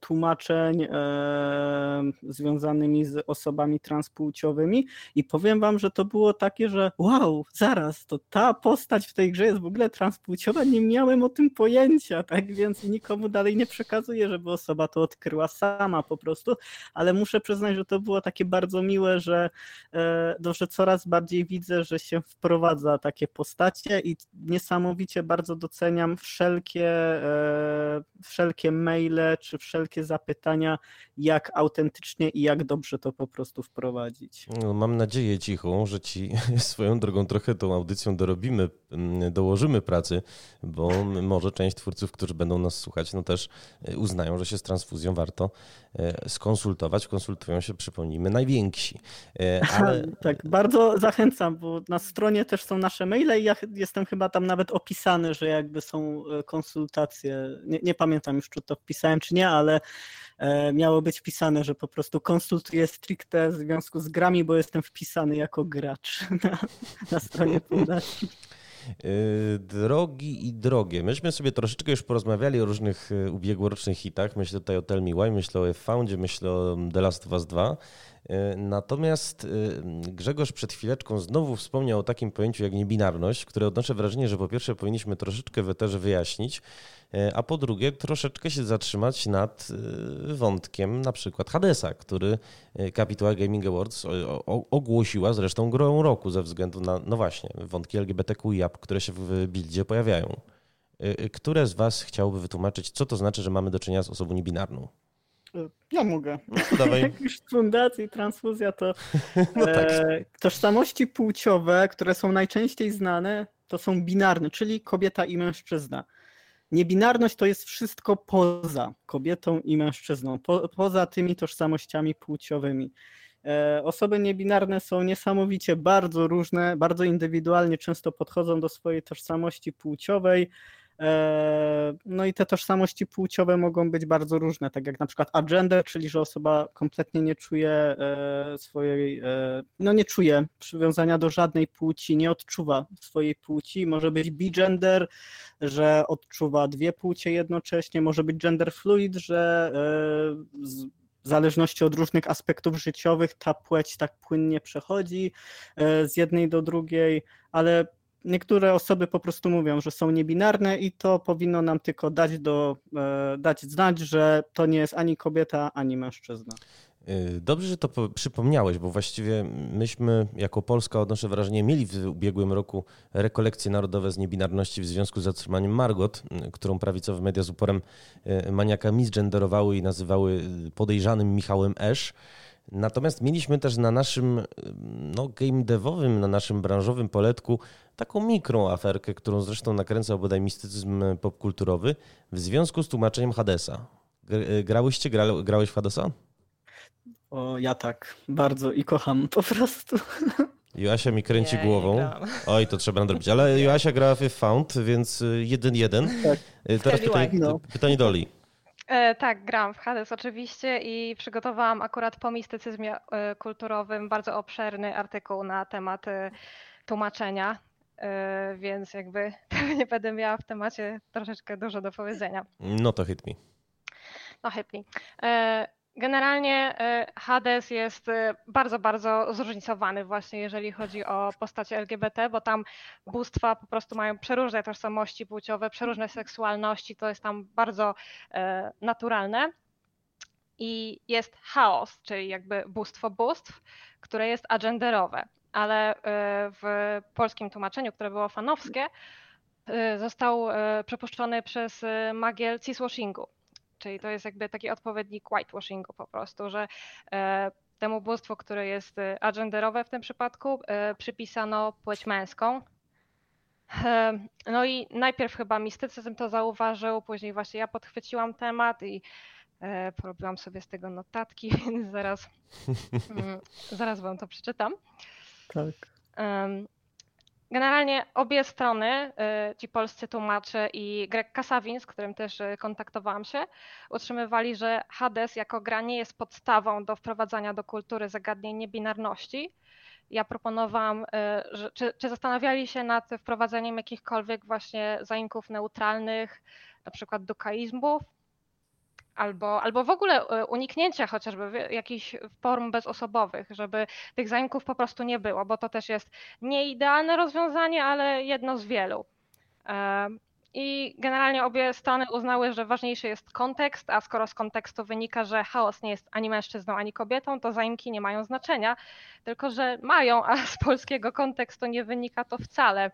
tłumaczeń e, związanymi z osobami transpłciowymi. I powiem wam, że to było takie, że wow, zaraz, to ta postać w tej grze jest w ogóle transpłciowa, nie miałem o tym pojęcia, tak? Więc nikomu dalej nie przekazuję, żeby osoba to odkryła sama po prostu, ale muszę przyznać, że to było takie bardzo miłe, że, e, no, że coraz bardziej widzę, że się wprowadza takie postacie i niesamowicie bardzo doceniam wszelkie, wszelkie maile, czy wszelkie zapytania, jak autentycznie i jak dobrze to po prostu wprowadzić. No, mam nadzieję cichą, że ci swoją drogą trochę tą audycją dorobimy, dołożymy pracy, bo może część twórców, którzy będą nas słuchać, no też e, uznają, że się z transfuzją warto e, skonsultować. Konsultują się, przypomnijmy, najwięksi. E, ale... tak, bardzo zachęcam, bo na stronie też są nasze maile i ja jestem chyba tam nawet opisany, że jakby są konsultacje. Nie, nie pamiętam już, czy to wpisałem, czy nie, ale e, miało być pisane, że po prostu konsultuję stricte w związku z grami, bo jestem wpisany jako gracz na, na stronie fundacji. E, drogi i drogie. Myśmy sobie troszeczkę już porozmawiali o różnych e, ubiegłorocznych hitach. Myślę tutaj o Tell Me Why, myślę o F-Foundzie, myślę o The Last of Us 2. Natomiast Grzegorz przed chwileczką znowu wspomniał o takim pojęciu jak niebinarność, które odnoszę wrażenie, że po pierwsze powinniśmy troszeczkę w wyjaśnić, E, a po drugie troszeczkę się zatrzymać nad e, wątkiem na przykład Hadesa, który e, Capitol Gaming Awards ogłosiła zresztą grą roku ze względu na, no właśnie, wątki LGBTQIA, które się w buildzie pojawiają. Które z Was chciałoby wytłumaczyć, co to znaczy, że mamy do czynienia z osobą niebinarną? Ja mogę. No, dawaj. Jak już fundacja i transfuzja, to no tak. e, tożsamości płciowe, które są najczęściej znane, to są binarne, czyli kobieta i mężczyzna. Niebinarność to jest wszystko poza kobietą i mężczyzną, po, poza tymi tożsamościami płciowymi. E, osoby niebinarne są niesamowicie bardzo różne, bardzo indywidualnie często podchodzą do swojej tożsamości płciowej. E, no i te tożsamości płciowe mogą być bardzo różne, tak jak na przykład agender, czyli że osoba kompletnie nie czuje e, swojej, e, no nie czuje przywiązania do żadnej płci, nie odczuwa swojej płci. Może być bigender, że odczuwa dwie płcie jednocześnie, może być gender fluid, że w zależności od różnych aspektów życiowych ta płeć tak płynnie przechodzi z jednej do drugiej, ale niektóre osoby po prostu mówią, że są niebinarne i to powinno nam tylko dać, do, e, dać znać, że to nie jest ani kobieta, ani mężczyzna. Y, dobrze, że to przypomniałeś, bo właściwie myśmy jako Polska, odnoszę wrażenie, mieli w ubiegłym roku rekolekcje narodowe z niebinarności w związku z zatrzymaniem Margot, którą prawicowe media z uporem y, maniaka misgenderowały i nazywały podejrzanym Michałem Esz. Natomiast mieliśmy też na naszym no, game devowym, na naszym branżowym poletku taką mikrą aferkę, którą zresztą nakręcał bodaj mistycyzm popkulturowy w związku z tłumaczeniem Hadesa. Grałyście? grałeś w Hadesa? O, ja tak. Bardzo i kocham po prostu. Joasia mi kręci nie, głową. Nie Oj, to trzeba nadrobić. Ale Joasia grała w Found, więc 1-1. Tak. Y, teraz pytanie, no. pytanie Doli. E, tak, gram w Hades oczywiście i przygotowałam akurat po mistycyzmie e, kulturowym bardzo obszerny artykuł na temat e, tłumaczenia, e, więc jakby nie będę miała w temacie troszeczkę dużo do powiedzenia. No to hit me. No hit me. Generalnie e, Hades jest e, bardzo, bardzo zróżnicowany właśnie jeżeli chodzi o postacie LGBT, bo tam bóstwa po prostu mają przeróżne tożsamości płciowe, przeróżne seksualności, to jest tam bardzo e, naturalne. I jest chaos, czyli jakby bóstwo bóstw, które jest agenderowe, ale w polskim tłumaczeniu, które było fanowskie, został przepuszczony przez magiel ciswashingu Czyli to jest jakby taki odpowiednik whitewashingu po prostu, że e, temu bóstwu, które jest e, agenderowe w tym przypadku, e, przypisano płeć męską. No i najpierw chyba mistycyzm to zauważył, później właśnie ja podchwyciłam temat i porobiłam sobie z tego notatki, więc zaraz, mm, zaraz wam to przeczytam. Tak. Generalnie obie strony, y, ci polscy tłumacze i Greg Kasawin, z którym też y, kontaktowałam się, utrzymywali, że Hades jako gra nie jest podstawą do wprowadzania do kultury zagadnień niebinarności. Ja proponowałam, y, że, czy, czy zastanawiali się nad wprowadzeniem jakichkolwiek właśnie zaimków neutralnych, na przykład dukaizmów, albo, albo w ogóle e, uniknięcia chociażby jakichś form bezosobowych, żeby tych zaimków po prostu nie było, bo to też jest nieidealne rozwiązanie, ale jedno z wielu. E, I generalnie obie strony uznały, że ważniejszy jest kontekst, a skoro z kontekstu wynika, że chaos nie jest ani mężczyzną, ani kobietą, to zaimki nie mają znaczenia, tylko że mają, a z polskiego kontekstu nie wynika to wcale.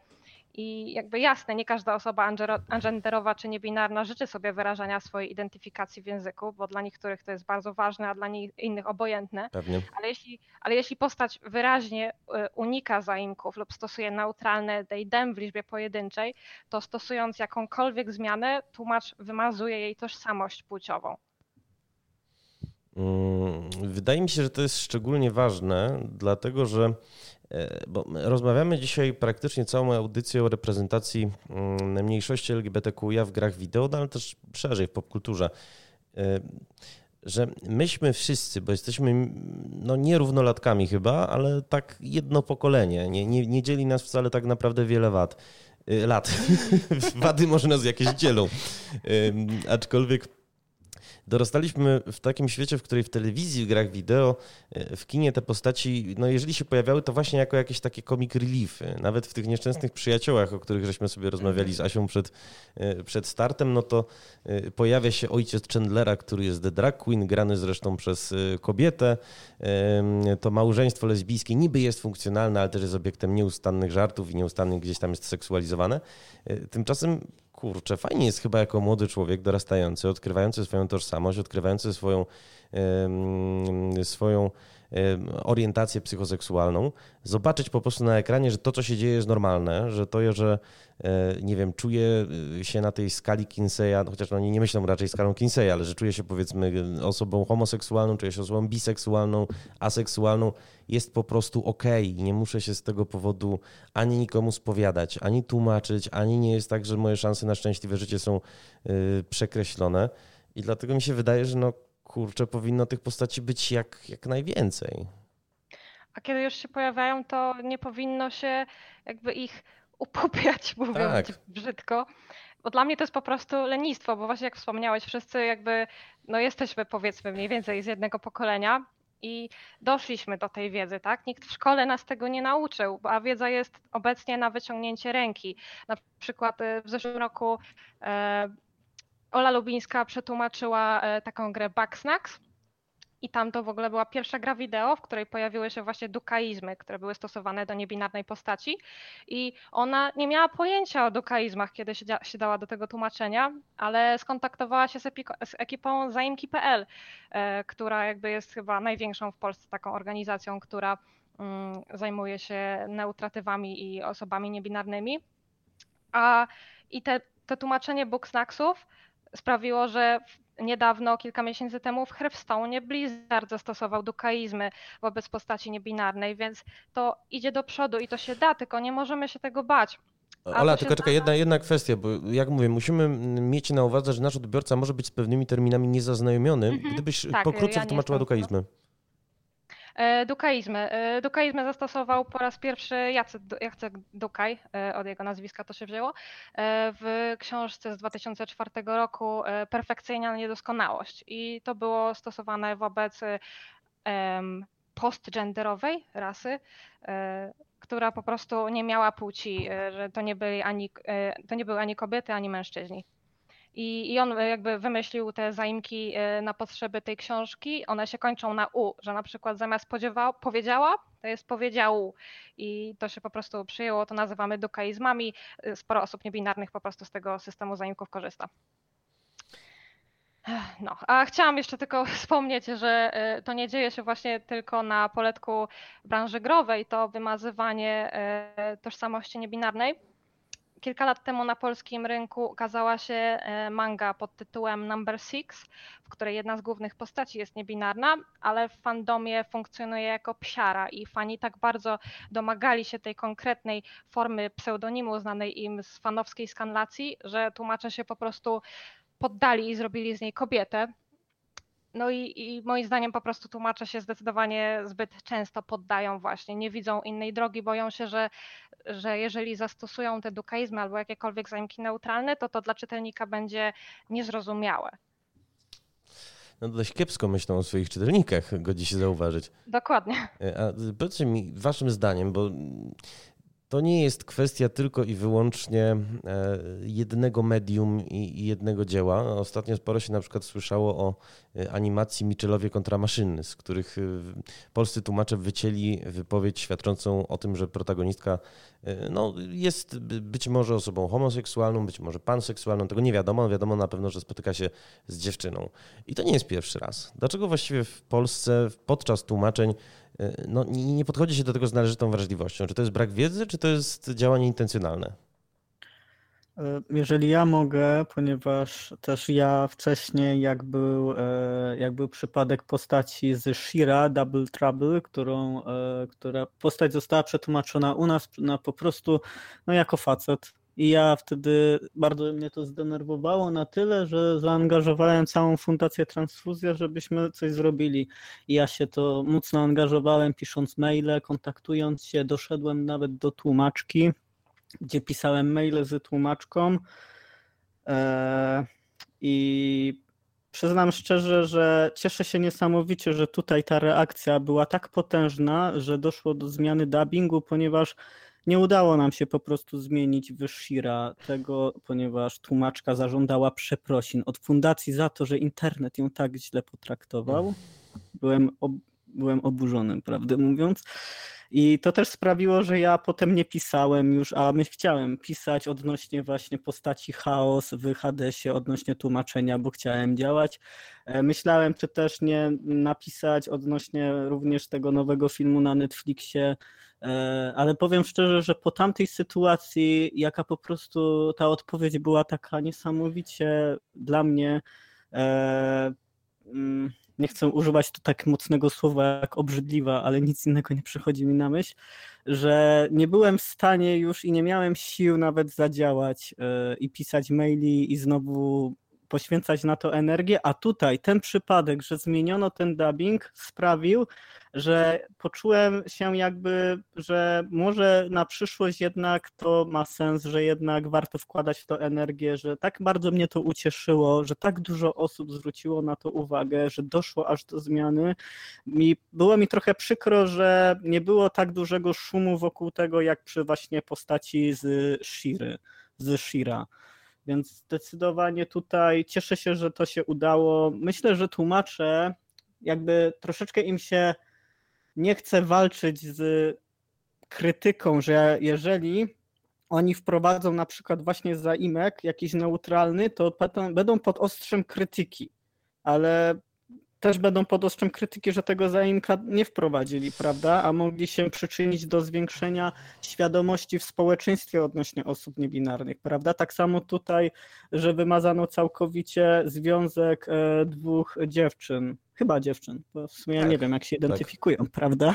I jakby jasne, nie każda osoba angenderowa czy niebinarna życzy sobie wyrażania swojej identyfikacji w języku, bo dla niektórych to jest bardzo ważne, a dla innych obojętne. Pewnie. Ale jeśli, ale jeśli postać wyraźnie y, unika zaimków lub stosuje neutralne they them w liczbie pojedynczej, to stosując jakąkolwiek zmianę, tłumacz wymazuje jej tożsamość płciową. Mm, wydaje mi się, że to jest szczególnie ważne, dlatego że E, bo rozmawiamy dzisiaj praktycznie całą audycję o reprezentacji mm, mniejszości LGBTQIA w grach wideo, no ale też szerzej w popkulturze. E, że myśmy wszyscy, bo jesteśmy no nierównolatkami chyba, ale tak jedno pokolenie, nie, nie, nie dzieli nas wcale tak naprawdę wiele wad, e, lat. Wady może nas jakieś dzielą. Aczkolwiek dorastaliśmy w takim świecie, w której w telewizji, w grach wideo, e, w kinie te postaci, no jeżeli się pojawiały, to właśnie jako jakieś takie comic reliefy. Nawet w tych nieszczęsnych przyjaciołach, o których żeśmy sobie rozmawiali z Asią przed, e, przed startem, no to e, pojawia się ojciec Chandlera, który jest The Drag Queen, grany zresztą przez kobietę. To małżeństwo lesbijskie niby jest funkcjonalne, ale też jest obiektem nieustannych żartów i nieustannych gdzieś tam jest seksualizowane. Tymczasem kurczę, fajnie jest chyba jako młody człowiek dorastający, odkrywający swoją tożsamość, odkrywający swoją, swoją orientację psychoseksualną, zobaczyć po prostu na ekranie, że to, co się dzieje, jest normalne, że to, że nie wiem, czuję e, się na tej skali Kinseya, no chociaż oni nie myślą raczej skalą Kinseya, ale że czuję się powiedzmy osobą homoseksualną, czuję się osobą biseksualną, aseksualną, jest po prostu okej. Okay. Nie muszę się z tego powodu ani nikomu spowiadać, ani tłumaczyć, ani nie jest tak, że moje szanse na szczęśliwe życie są e, przekreślone. I dlatego mi się wydaje, że no kurczę, powinno tych postaci być jak, jak najwięcej. A kiedy już się pojawiają, to nie powinno się jakby ich upupiać, mówiąc tak. brzydko. Bo dla mnie to jest po prostu lenistwo, bo właśnie jak wspomniałeś, wszyscy jakby, no jesteśmy powiedzmy mniej więcej z jednego pokolenia i doszliśmy do tej wiedzy, tak? Nikt w szkole nas tego nie nauczył, a wiedza jest obecnie na wyciągnięcie ręki. Na przykład y, w zeszłym roku e, Ola Lubińska przetłumaczyła e, taką grę Backsnacks i tam to w ogóle była pierwsza gra wideo, w której pojawiły się właśnie dukaizmy, które były stosowane do niebinarnej postaci. I ona nie miała pojęcia o dukaizmach, kiedy się, dała do tego tłumaczenia, ale skontaktowała się z, z ekipą zaimki.pl, e, która jakby jest chyba największą w Polsce taką organizacją, która mm, zajmuje się neutratywami i osobami niebinarnymi. A i te, te tłumaczenie Booksnacksów sprawiło, że niedawno, kilka miesięcy temu w Hearthstone Blizzard zastosował dukaizmy wobec postaci niebinarnej, więc to idzie do przodu i to się da, tylko nie możemy się tego bać. A Ola, tylko czekaj, jedna, jedna kwestia, bo jak mówię, musimy mieć na uwadze, że nasz odbiorca może być z pewnymi terminami niezaznajomiony. Mhm. Gdybyś tak, pokrótce ja wytłumaczyła dukaizmy. E, dukaizmy. E, dukaizmy zastosował po raz pierwszy Jacek, Jacek Dukaj, e, od jego nazwiska to się wzięło, w książce z 2004 roku Perfekcyjna niedoskonałość. I to było stosowane wobec postgenderowej rasy, która po prostu nie miała płci, że to nie, byli ani, to nie były ani kobiety, ani mężczyźni. I, I on jakby wymyślił te zaimki e, na potrzeby tej książki. One się kończą na U, że na przykład zamiast powiedziała, to jest powiedział. I to się po prostu przyjęło, to nazywamy dukaizmami. E, sporo osób niebinarnych po prostu z tego systemu zaimków korzysta. No, a chciałam jeszcze tylko wspomnieć, że e, to nie dzieje się właśnie tylko na poletku branży growej, to wymazywanie tożsamości niebinarnej Kilka lat temu na polskim rynku ukazała się e, manga pod tytułem Number Six, w której jedna z głównych postaci jest niebinarna, ale w fandomie funkcjonuje jako psiara i fani tak bardzo domagali się tej konkretnej formy pseudonimu znanej im z fanowskiej skanlacji, że tłumacze się po prostu poddali i zrobili z niej kobietę. No i, i, moim zdaniem po prostu tłumacze się zdecydowanie zbyt często poddają właśnie, nie widzą innej drogi, boją się, że, że jeżeli zastosują te dukaizmy albo jakiekolwiek zaimki neutralne, to to dla czytelnika będzie niezrozumiałe. No dość kiepsko myślą o swoich czytelnikach, godzi się zauważyć. Dokładnie. E, a powiedzcie mi, waszym zdaniem, bo to nie jest kwestia tylko i wyłącznie e, jednego medium i jednego dzieła. Ostatnio sporo się na przykład słyszało o e, animacji Michelowie kontra maszyny, z których e, polscy tłumacze wycięli wypowiedź świadczącą o tym, że protagonistka no, jest być może osobą homoseksualną, być może panseksualną, tego nie wiadomo, wiadomo na pewno, że spotyka się z dziewczyną. I to nie jest pierwszy raz. Dlaczego właściwie w Polsce podczas tłumaczeń no, nie podchodzi się do tego z należytą wrażliwością. Czy to jest brak wiedzy, czy to jest działanie intencjonalne? E, jeżeli ja mogę, ponieważ też ja wcześniej, jak był, e, jak był przypadek postaci z Shira, Double Trouble, którą, e, która postać została przetłumaczona u nas na po prostu no, jako facet, i ja wtedy bardzo mnie to zdenerwowało na tyle, że zaangażowałem całą Fundację Transfuzja, żebyśmy coś zrobili. I ja się to mocno angażowałem, pisząc maile, kontaktując się, doszedłem nawet do tłumaczki, gdzie pisałem maile z tłumaczką. E, I przyznam szczerze, że cieszę się niesamowicie, że tutaj ta reakcja była tak potężna, że doszło do zmiany dubbingu, ponieważ nie udało nam się po prostu zmienić Wyszira tego, ponieważ tłumaczka zażądała przeprosin od fundacji za to, że internet ją tak źle potraktował. Byłem, ob byłem oburzony, prawdę mówiąc. I to też sprawiło, że ja potem nie pisałem już, a my chciałem pisać odnośnie właśnie postaci chaos w Hadesie, odnośnie tłumaczenia, bo chciałem działać. E, myślałem, czy też nie napisać odnośnie również tego nowego filmu na Netflixie, ale powiem szczerze, że po tamtej sytuacji, jaka po prostu ta odpowiedź była taka niesamowicie dla mnie. E, mm, nie chcę używać tu tak mocnego słowa jak obrzydliwa, ale nic innego nie przychodzi mi na myśl, że nie byłem w stanie już i nie miałem sił nawet zadziałać e, i pisać maili i znowu poświęcać na to energię, a tutaj ten przypadek, że zmieniono ten dubbing sprawił, że poczułem się jakby, że może na przyszłość jednak to ma sens, że jednak warto wkładać w to energię, że tak bardzo mnie to ucieszyło, że tak dużo osób zwróciło na to uwagę, że doszło aż do zmiany. Mi, było mi trochę przykro, że nie było tak dużego szumu wokół tego, jak przy właśnie postaci z Shiry, z Shira. Więc zdecydowanie tutaj cieszę się, że to się udało. Myślę, że tłumacze jakby troszeczkę im się nie chce walczyć z krytyką, że jeżeli oni wprowadzą na przykład właśnie zaimek jakiś neutralny, to będą pod ostrzem krytyki. Ale też będą pod ostrzem krytyki, że tego zaimka nie wprowadzili, prawda? A mogli się przyczynić do zwiększenia świadomości w społeczeństwie odnośnie osób niebinarnych, prawda? Tak samo tutaj, że wymazano całkowicie związek e, dwóch dziewczyn, chyba dziewczyn, bo w sumie tak, ja nie wiem, jak się tak. identyfikują, tak. prawda?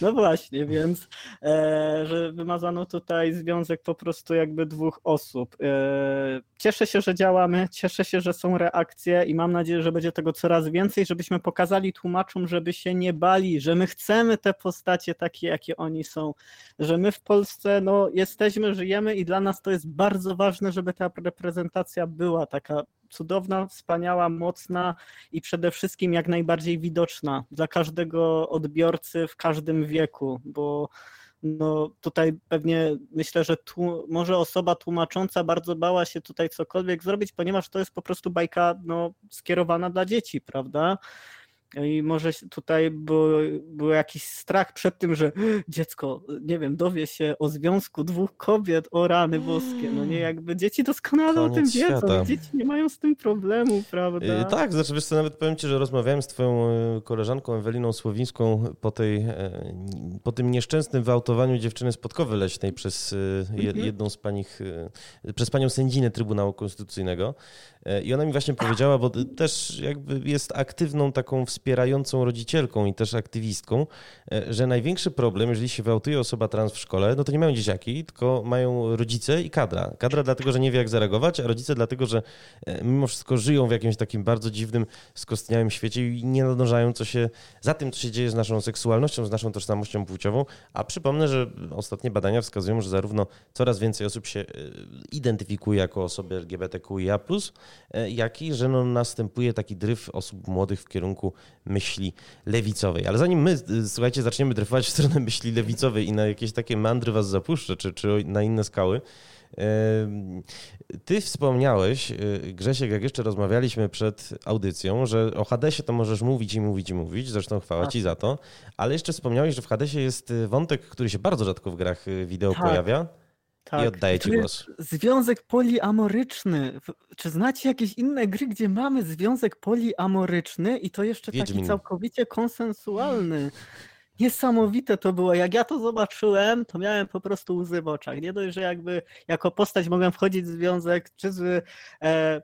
No właśnie, więc e, że wymazano tutaj związek po prostu jakby dwóch osób. E, cieszę się, że działamy, cieszę się, że są reakcje i mam nadzieję, że będzie tego coraz więcej, żebyśmy pokazali tłumaczom, żeby się nie bali, że my chcemy te postacie takie, jakie oni są, że my w Polsce no, jesteśmy, żyjemy i dla nas to jest bardzo ważne, żeby ta reprezentacja była taka cudowna, wspaniała, mocna i przede wszystkim jak najbardziej widoczna dla każdego odbiorcy w każdym wieku, bo no tutaj pewnie myślę, że tu, może osoba tłumacząca bardzo bała się tutaj cokolwiek zrobić, ponieważ to jest po prostu bajka no, skierowana dla dzieci, prawda? I może tutaj był, był jakiś strach przed tym, że dziecko, nie wiem, dowie się o związku dwóch kobiet, o rany boskie. No nie, jakby dzieci doskonale Koniec o tym wiedzą. Świata. Dzieci nie mają z tym problemu, prawda? Yy, tak, znaczy wiesz co, nawet powiem ci, że rozmawiałem z twoją e, koleżanką Eweliną Słowińską po, tej, e, po tym nieszczęsnym wyautowaniu dziewczyny z Podkowy Leśnej przez mhm. jedną z panich, przez panią sędzinę Trybunału Konstytucyjnego. I ona mi właśnie powiedziała, bo też jakby jest aktywną taką wspierającą rodzicielką i też aktywistką, e, że największy problem, jeżeli się wyautuje osoba trans w szkole, no to nie mają dzieciaki, tylko mają rodzice i kadra. Kadra dlatego, że nie wie jak zareagować, a rodzice dlatego, że e, mimo wszystko żyją w jakimś takim bardzo dziwnym, skostniałym świecie i nie nadążają co się, za tym, co się dzieje z naszą seksualnością, z naszą tożsamością płciową. A przypomnę, że ostatnie badania wskazują, że zarówno coraz więcej osób się e, identyfikuje jako osoby LGBTQIA+, jak i że no, następuje taki dryf osób młodych w kierunku myśli lewicowej. Ale zanim my, słuchajcie, zaczniemy dryfować w stronę myśli lewicowej i na jakieś takie mandry was zapuszczę, czy, czy na inne skały, ty wspomniałeś, y, Grzesiek, jak jeszcze rozmawialiśmy przed audycją, że o Hadesie to możesz mówić i mówić i mówić, zresztą chwała ci za to, ale jeszcze wspomniałeś, że w Hadesie jest wątek, który się bardzo rzadko w grach y, wideo tak. pojawia. Tak. I oddaję ci głos. Związek poliamoryczny. Czy znacie jakieś inne gry, gdzie mamy związek poliamoryczny i to jeszcze Wiedźmin. taki całkowicie konsensualny? Niesamowite to było. Jak ja to zobaczyłem, to miałem po prostu łzy w oczach. Nie dość, że jakby jako postać mogłem wchodzić w związek czy z e,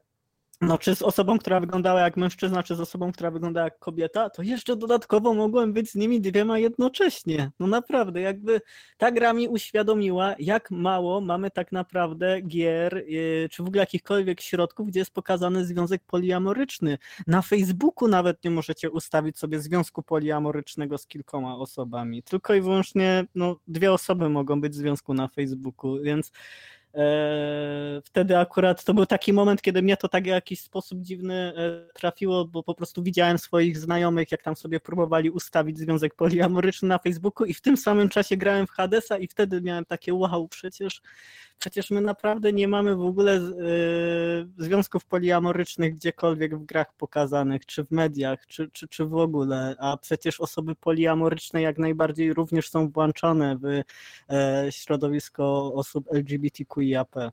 no, czy z osobą, która wyglądała jak mężczyzna, czy z osobą, która wyglądała jak kobieta, to jeszcze dodatkowo mogłem być z nimi dwiema jednocześnie. No naprawdę, jakby ta gra mi uświadomiła, jak mało mamy tak naprawdę gier, yy, czy w ogóle jakichkolwiek środków, gdzie jest pokazany związek poliamoryczny. Na Facebooku nawet nie możecie ustawić sobie związku poliamorycznego z kilkoma osobami. Tylko i wyłącznie no, dwie osoby mogą być w związku na Facebooku, więc wtedy akurat to był taki moment, kiedy mnie to tak w jakiś sposób dziwny e, trafiło, bo po prostu widziałem swoich znajomych, jak tam sobie próbowali ustawić związek poliamoryczny na Facebooku i w tym samym czasie grałem w Hadesa i wtedy miałem takie wow, przecież Przecież my naprawdę nie mamy w ogóle y, związków poliamorycznych gdziekolwiek w grach pokazanych, czy w mediach, czy, czy, czy w ogóle, a przecież osoby poliamoryczne jak najbardziej również są włączone w e, środowisko osób LGBTQIAP.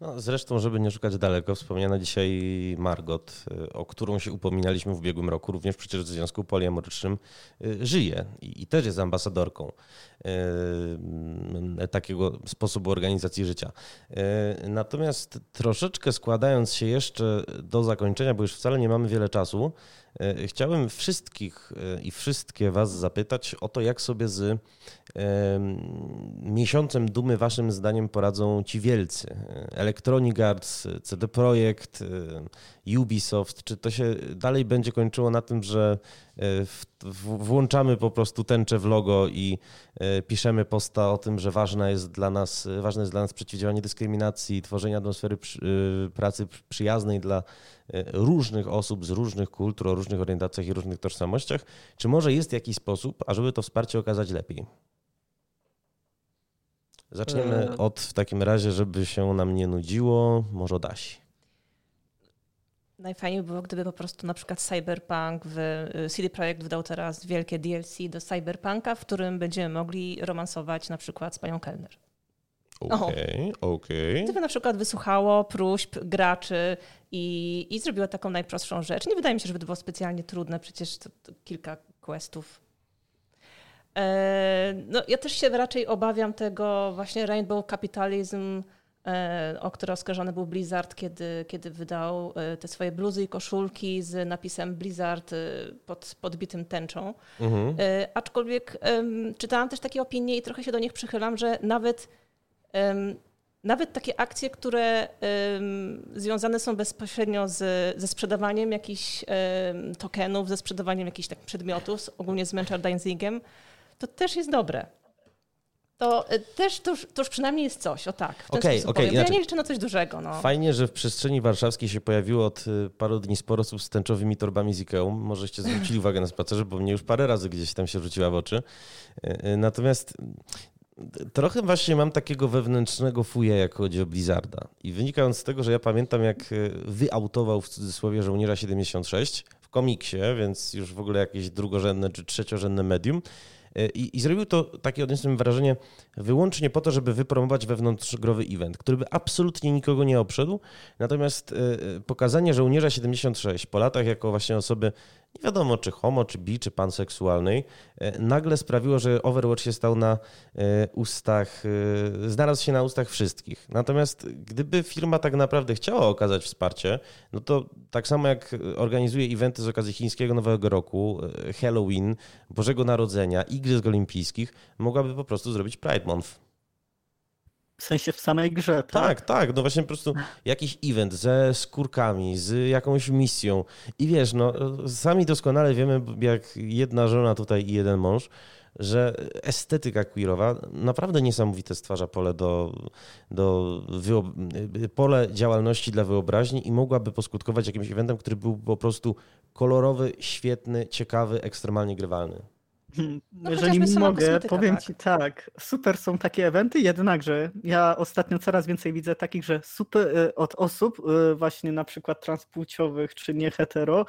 No, zresztą, żeby nie szukać daleko, wspomniana dzisiaj Margot, y, o którą się upominaliśmy w ubiegłym roku, również przecież w związku poliamorycznym y, żyje i, i też jest ambasadorką y, takiego sposobu organizacji życia. Natomiast troszeczkę składając się jeszcze do zakończenia, bo już wcale nie mamy wiele czasu, chciałem wszystkich e, i wszystkie Was zapytać o to, jak sobie z miesiącem dumy Waszym zdaniem poradzą ci wielcy. Electronic Arts, CD Projekt, Ubisoft. Czy to się dalej będzie kończyło na tym, że e, w, w, włączamy po prostu tęczę w logo i piszemy posta o tym, że ważna jest dla nas, ważne jest dla nas przeciwdziałanie dyskryminacji, tworzenie atmosfery przy, pracy przyjaznej dla różnych osób z różnych kultur, o różnych orientacjach i różnych tożsamościach. Czy może jest jakiś sposób, ażeby to wsparcie okazać lepiej? Zaczniemy e. od w takim razie, żeby się nam nie nudziło, może od Asi. Najfajniej było, gdyby po prostu na przykład Cyberpunk, w, y, CD Projekt wydał teraz wielkie DLC do Cyberpunka, w którym będziemy mogli romansować na przykład z panią Kellner. Okej, okay, okej. Okay. Gdyby na przykład wysłuchało próśb graczy i, i zrobiło taką najprostszą rzecz. Nie wydaje mi się, żeby to było specjalnie trudne, przecież to, to kilka questów. E, no, ja też się raczej obawiam tego właśnie Rainbow Capitalism, o które oskarżony był Blizzard, kiedy, kiedy wydał e, te swoje bluzy i koszulki z napisem Blizzard pod podbitym tęczą. Mhm. Aczkolwiek czytałam też takie opinie i trochę się do nich przychylam, że nawet nawet takie akcje, które związane są bezpośrednio z, ze sprzedawaniem jakichś tokenów, ze sprzedawaniem jakichś tak przedmiotów, ogólnie z merchandisingiem, to też jest dobre. To e, też to już przynajmniej jest coś, o tak. Okej, okej. Okay, ja nie liczę na coś dużego. No. Fajnie, że w przestrzeni warszawskiej się pojawiło od e, paru dni sporo osób z tęczowymi torbami z Ikeą. Możeście zwrócili uwagę na spacerze, bo mnie już parę razy gdzieś tam się rzuciła w oczy. E, natomiast trochę właśnie mam takiego wewnętrznego fuja, jak chodzi o Blizzarda. I wynikając z tego, że ja pamiętam, jak wyautował w cudzysłowie żołnierza 76 w komiksie, więc już w ogóle jakieś drugorzędne czy trzeciorzędne medium, I, I, zrobił to takie, odniosłem wrażenie, wyłącznie po to, żeby wypromować wewnątrzgrowy event, który by absolutnie nikogo nie obszedł. Natomiast e, pokazanie żołnierza 76 po latach jako właśnie osoby nie wiadomo czy homo, czy bi, czy panseksualnej, e, nagle sprawiło, że Overwatch się stał na e, ustach, e, znalazł się na ustach wszystkich. Natomiast gdyby firma tak naprawdę chciała okazać wsparcie, no to tak samo jak organizuje eventy z okazji chińskiego Nowego Roku, Halloween, Bożego Narodzenia, Igrzysk Olimpijskich, mogłaby po prostu zrobić Pride Month. W sensie w samej grze, tak? Tak, tak. No właśnie po prostu jakiś event ze skórkami, z jakąś misją. I wiesz, no sami doskonale wiemy, jak jedna żona tutaj i jeden mąż, że estetyka queerowa naprawdę niesamowite stwarza pole do, do pole działalności dla wyobraźni i mogłaby poskutkować jakimś eventem, który był po prostu kolorowy, świetny, ciekawy, ekstremalnie grywalny. No, Jeżeli mogę, powiem tak. ci tak, super są takie eventy, jednakże ja ostatnio coraz więcej widzę takich, że super y, od osób, y, właśnie na przykład transpłciowych czy nie hetero,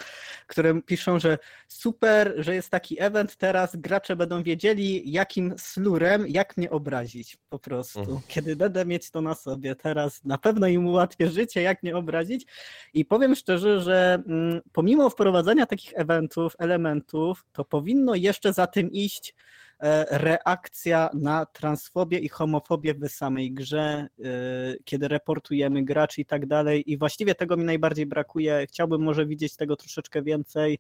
które piszą, że super, że jest taki event, teraz gracze będą wiedzieli, jakim slurem, jak mnie obrazić po prostu. Mhm. Kiedy będę mieć to na sobie, teraz na pewno im ułatwię życie, jak mnie obrazić. I powiem szczerze, że mm, pomimo wprowadzania takich eventów, elementów, to powinno jeszcze za tym iść e, reakcja na transfobię i homofobię w samej grze, e, kiedy reportujemy graczy i tak dalej. I właściwie tego mi najbardziej brakuje. Chciałbym może widzieć tego troszeczkę więcej.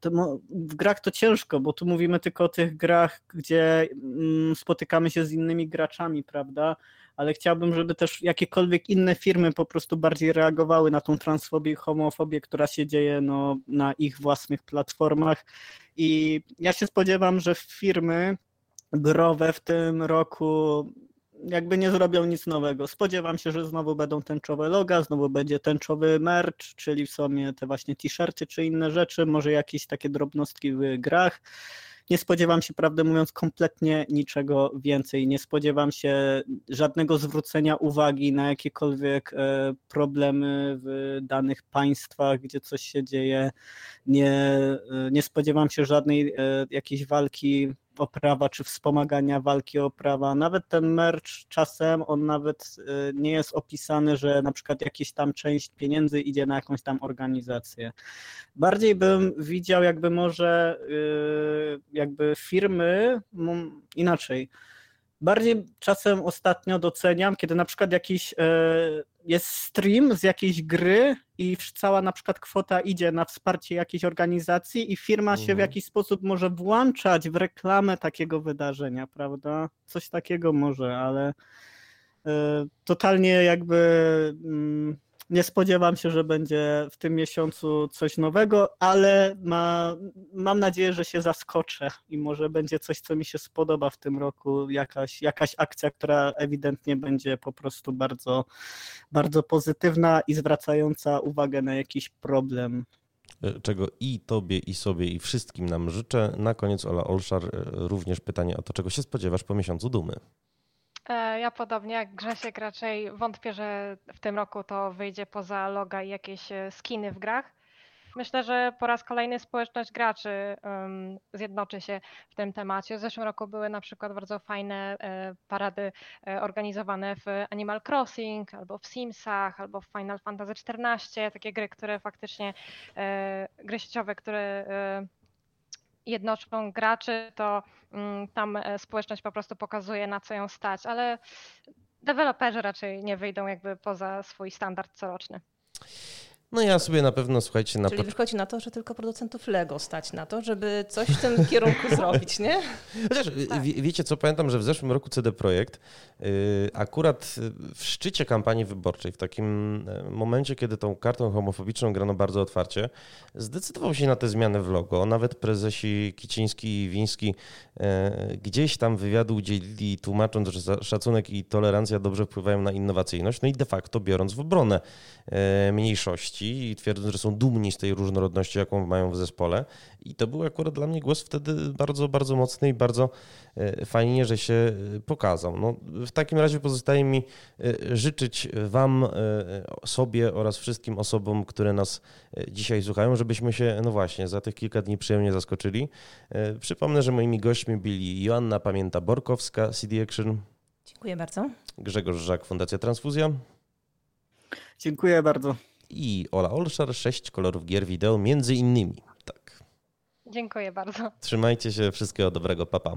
To, w grach to ciężko, bo tu mówimy tylko o tych grach, gdzie mm, spotykamy się z innymi graczami, prawda? ale chciałbym, żeby też jakiekolwiek inne firmy po prostu bardziej reagowały na tą transfobię i homofobię, która się dzieje no, na ich własnych platformach. I ja się spodziewam, że firmy growe w tym roku jakby nie zrobią nic nowego. Spodziewam się, że znowu będą tęczowe loga, znowu będzie tęczowy merch, czyli w sumie te właśnie t-shirty czy inne rzeczy, może jakieś takie drobnostki w grach nie spodziewam się, prawdę mówiąc, kompletnie niczego więcej. Nie spodziewam się żadnego zwrócenia uwagi na jakiekolwiek e, problemy w danych państwach, gdzie coś się dzieje. Nie, e, nie spodziewam się żadnej e, jakiejś walki o prawa, czy wspomagania walki o prawa. Nawet ten merch czasem on nawet y, nie jest opisany, że na przykład jakaś tam część pieniędzy idzie na jakąś tam organizację. Bardziej bym widział jakby może y, jakby firmy inaczej Bardziej czasem ostatnio doceniam, kiedy na przykład jakiś e, jest stream z jakiejś gry i cała na przykład kwota idzie na wsparcie jakiejś organizacji i firma się w mhm. jakiś sposób może włączać w reklamę takiego wydarzenia, prawda? Coś takiego może, ale e, totalnie jakby mm, nie spodziewam się, że będzie w tym miesiącu coś nowego, ale ma, mam nadzieję, że się zaskoczę i może będzie coś, co mi się spodoba w tym roku, jakaś, jakaś akcja, która ewidentnie będzie po prostu bardzo, bardzo pozytywna i zwracająca uwagę na jakiś problem czego i tobie, i sobie, i wszystkim nam życzę. Na koniec Ola Olszar, również pytanie o to, czego się spodziewasz po miesiącu dumy. E, ja podobnie jak Grzesiek raczej wątpię, że w tym roku to wyjdzie poza loga i jakieś e, skiny w grach. Myślę, że po raz kolejny społeczność graczy um, zjednoczy się w tym temacie. W zeszłym roku były na przykład bardzo fajne e, parady e, organizowane w Animal Crossing, albo w Simsach, albo w Final Fantasy XIV. Takie gry, które faktycznie, e, gry sieciowe, które e, jednoczą graczy, to um, tam e, społeczność po prostu pokazuje, na co ją stać, ale deweloperzy raczej nie wyjdą jakby poza swój standard coroczny. No ja sobie na pewno, słuchajcie... Na Czyli wychodzi na to, że tylko producentów Lego stać na to, żeby coś w tym kierunku zrobić, nie? Chociaż tak. wie, wiecie co, pamiętam, że w zeszłym roku CD Projekt yy, akurat w szczycie kampanii wyborczej, w takim e, momencie, kiedy tą kartą homofobiczną grano bardzo otwarcie, zdecydował się na te zmiany w logo. Nawet prezesi Kiciński i Wiński yy, gdzieś tam wywiadu udzielili, tłumacząc, że szacunek i tolerancja dobrze wpływają na innowacyjność, no i de facto biorąc w obronę yy, mniejszości i twierdzą, że są dumni z tej różnorodności, jaką mają w zespole. I to był akurat dla mnie głos wtedy bardzo, bardzo mocny i bardzo e, fajnie, że się e, pokazał. No, w takim razie pozostaje mi e, życzyć Wam, sobie oraz wszystkim osobom, które nas dzisiaj słuchają, żebyśmy się, no właśnie, za tych kilka dni przyjemnie zaskoczyli. Przypomnę, że moimi gośćmi byli Joanna Pamięta Borkowska, CD Action. Dziękuję bardzo. Grzegorz Żak, Fundacja Transfuzja. Dziękuję bardzo i Ola Olszar, sześć kolorów gier wideo między innymi. Tak. Dziękuję bardzo. Trzymajcie się, wszystkiego dobrego, papa.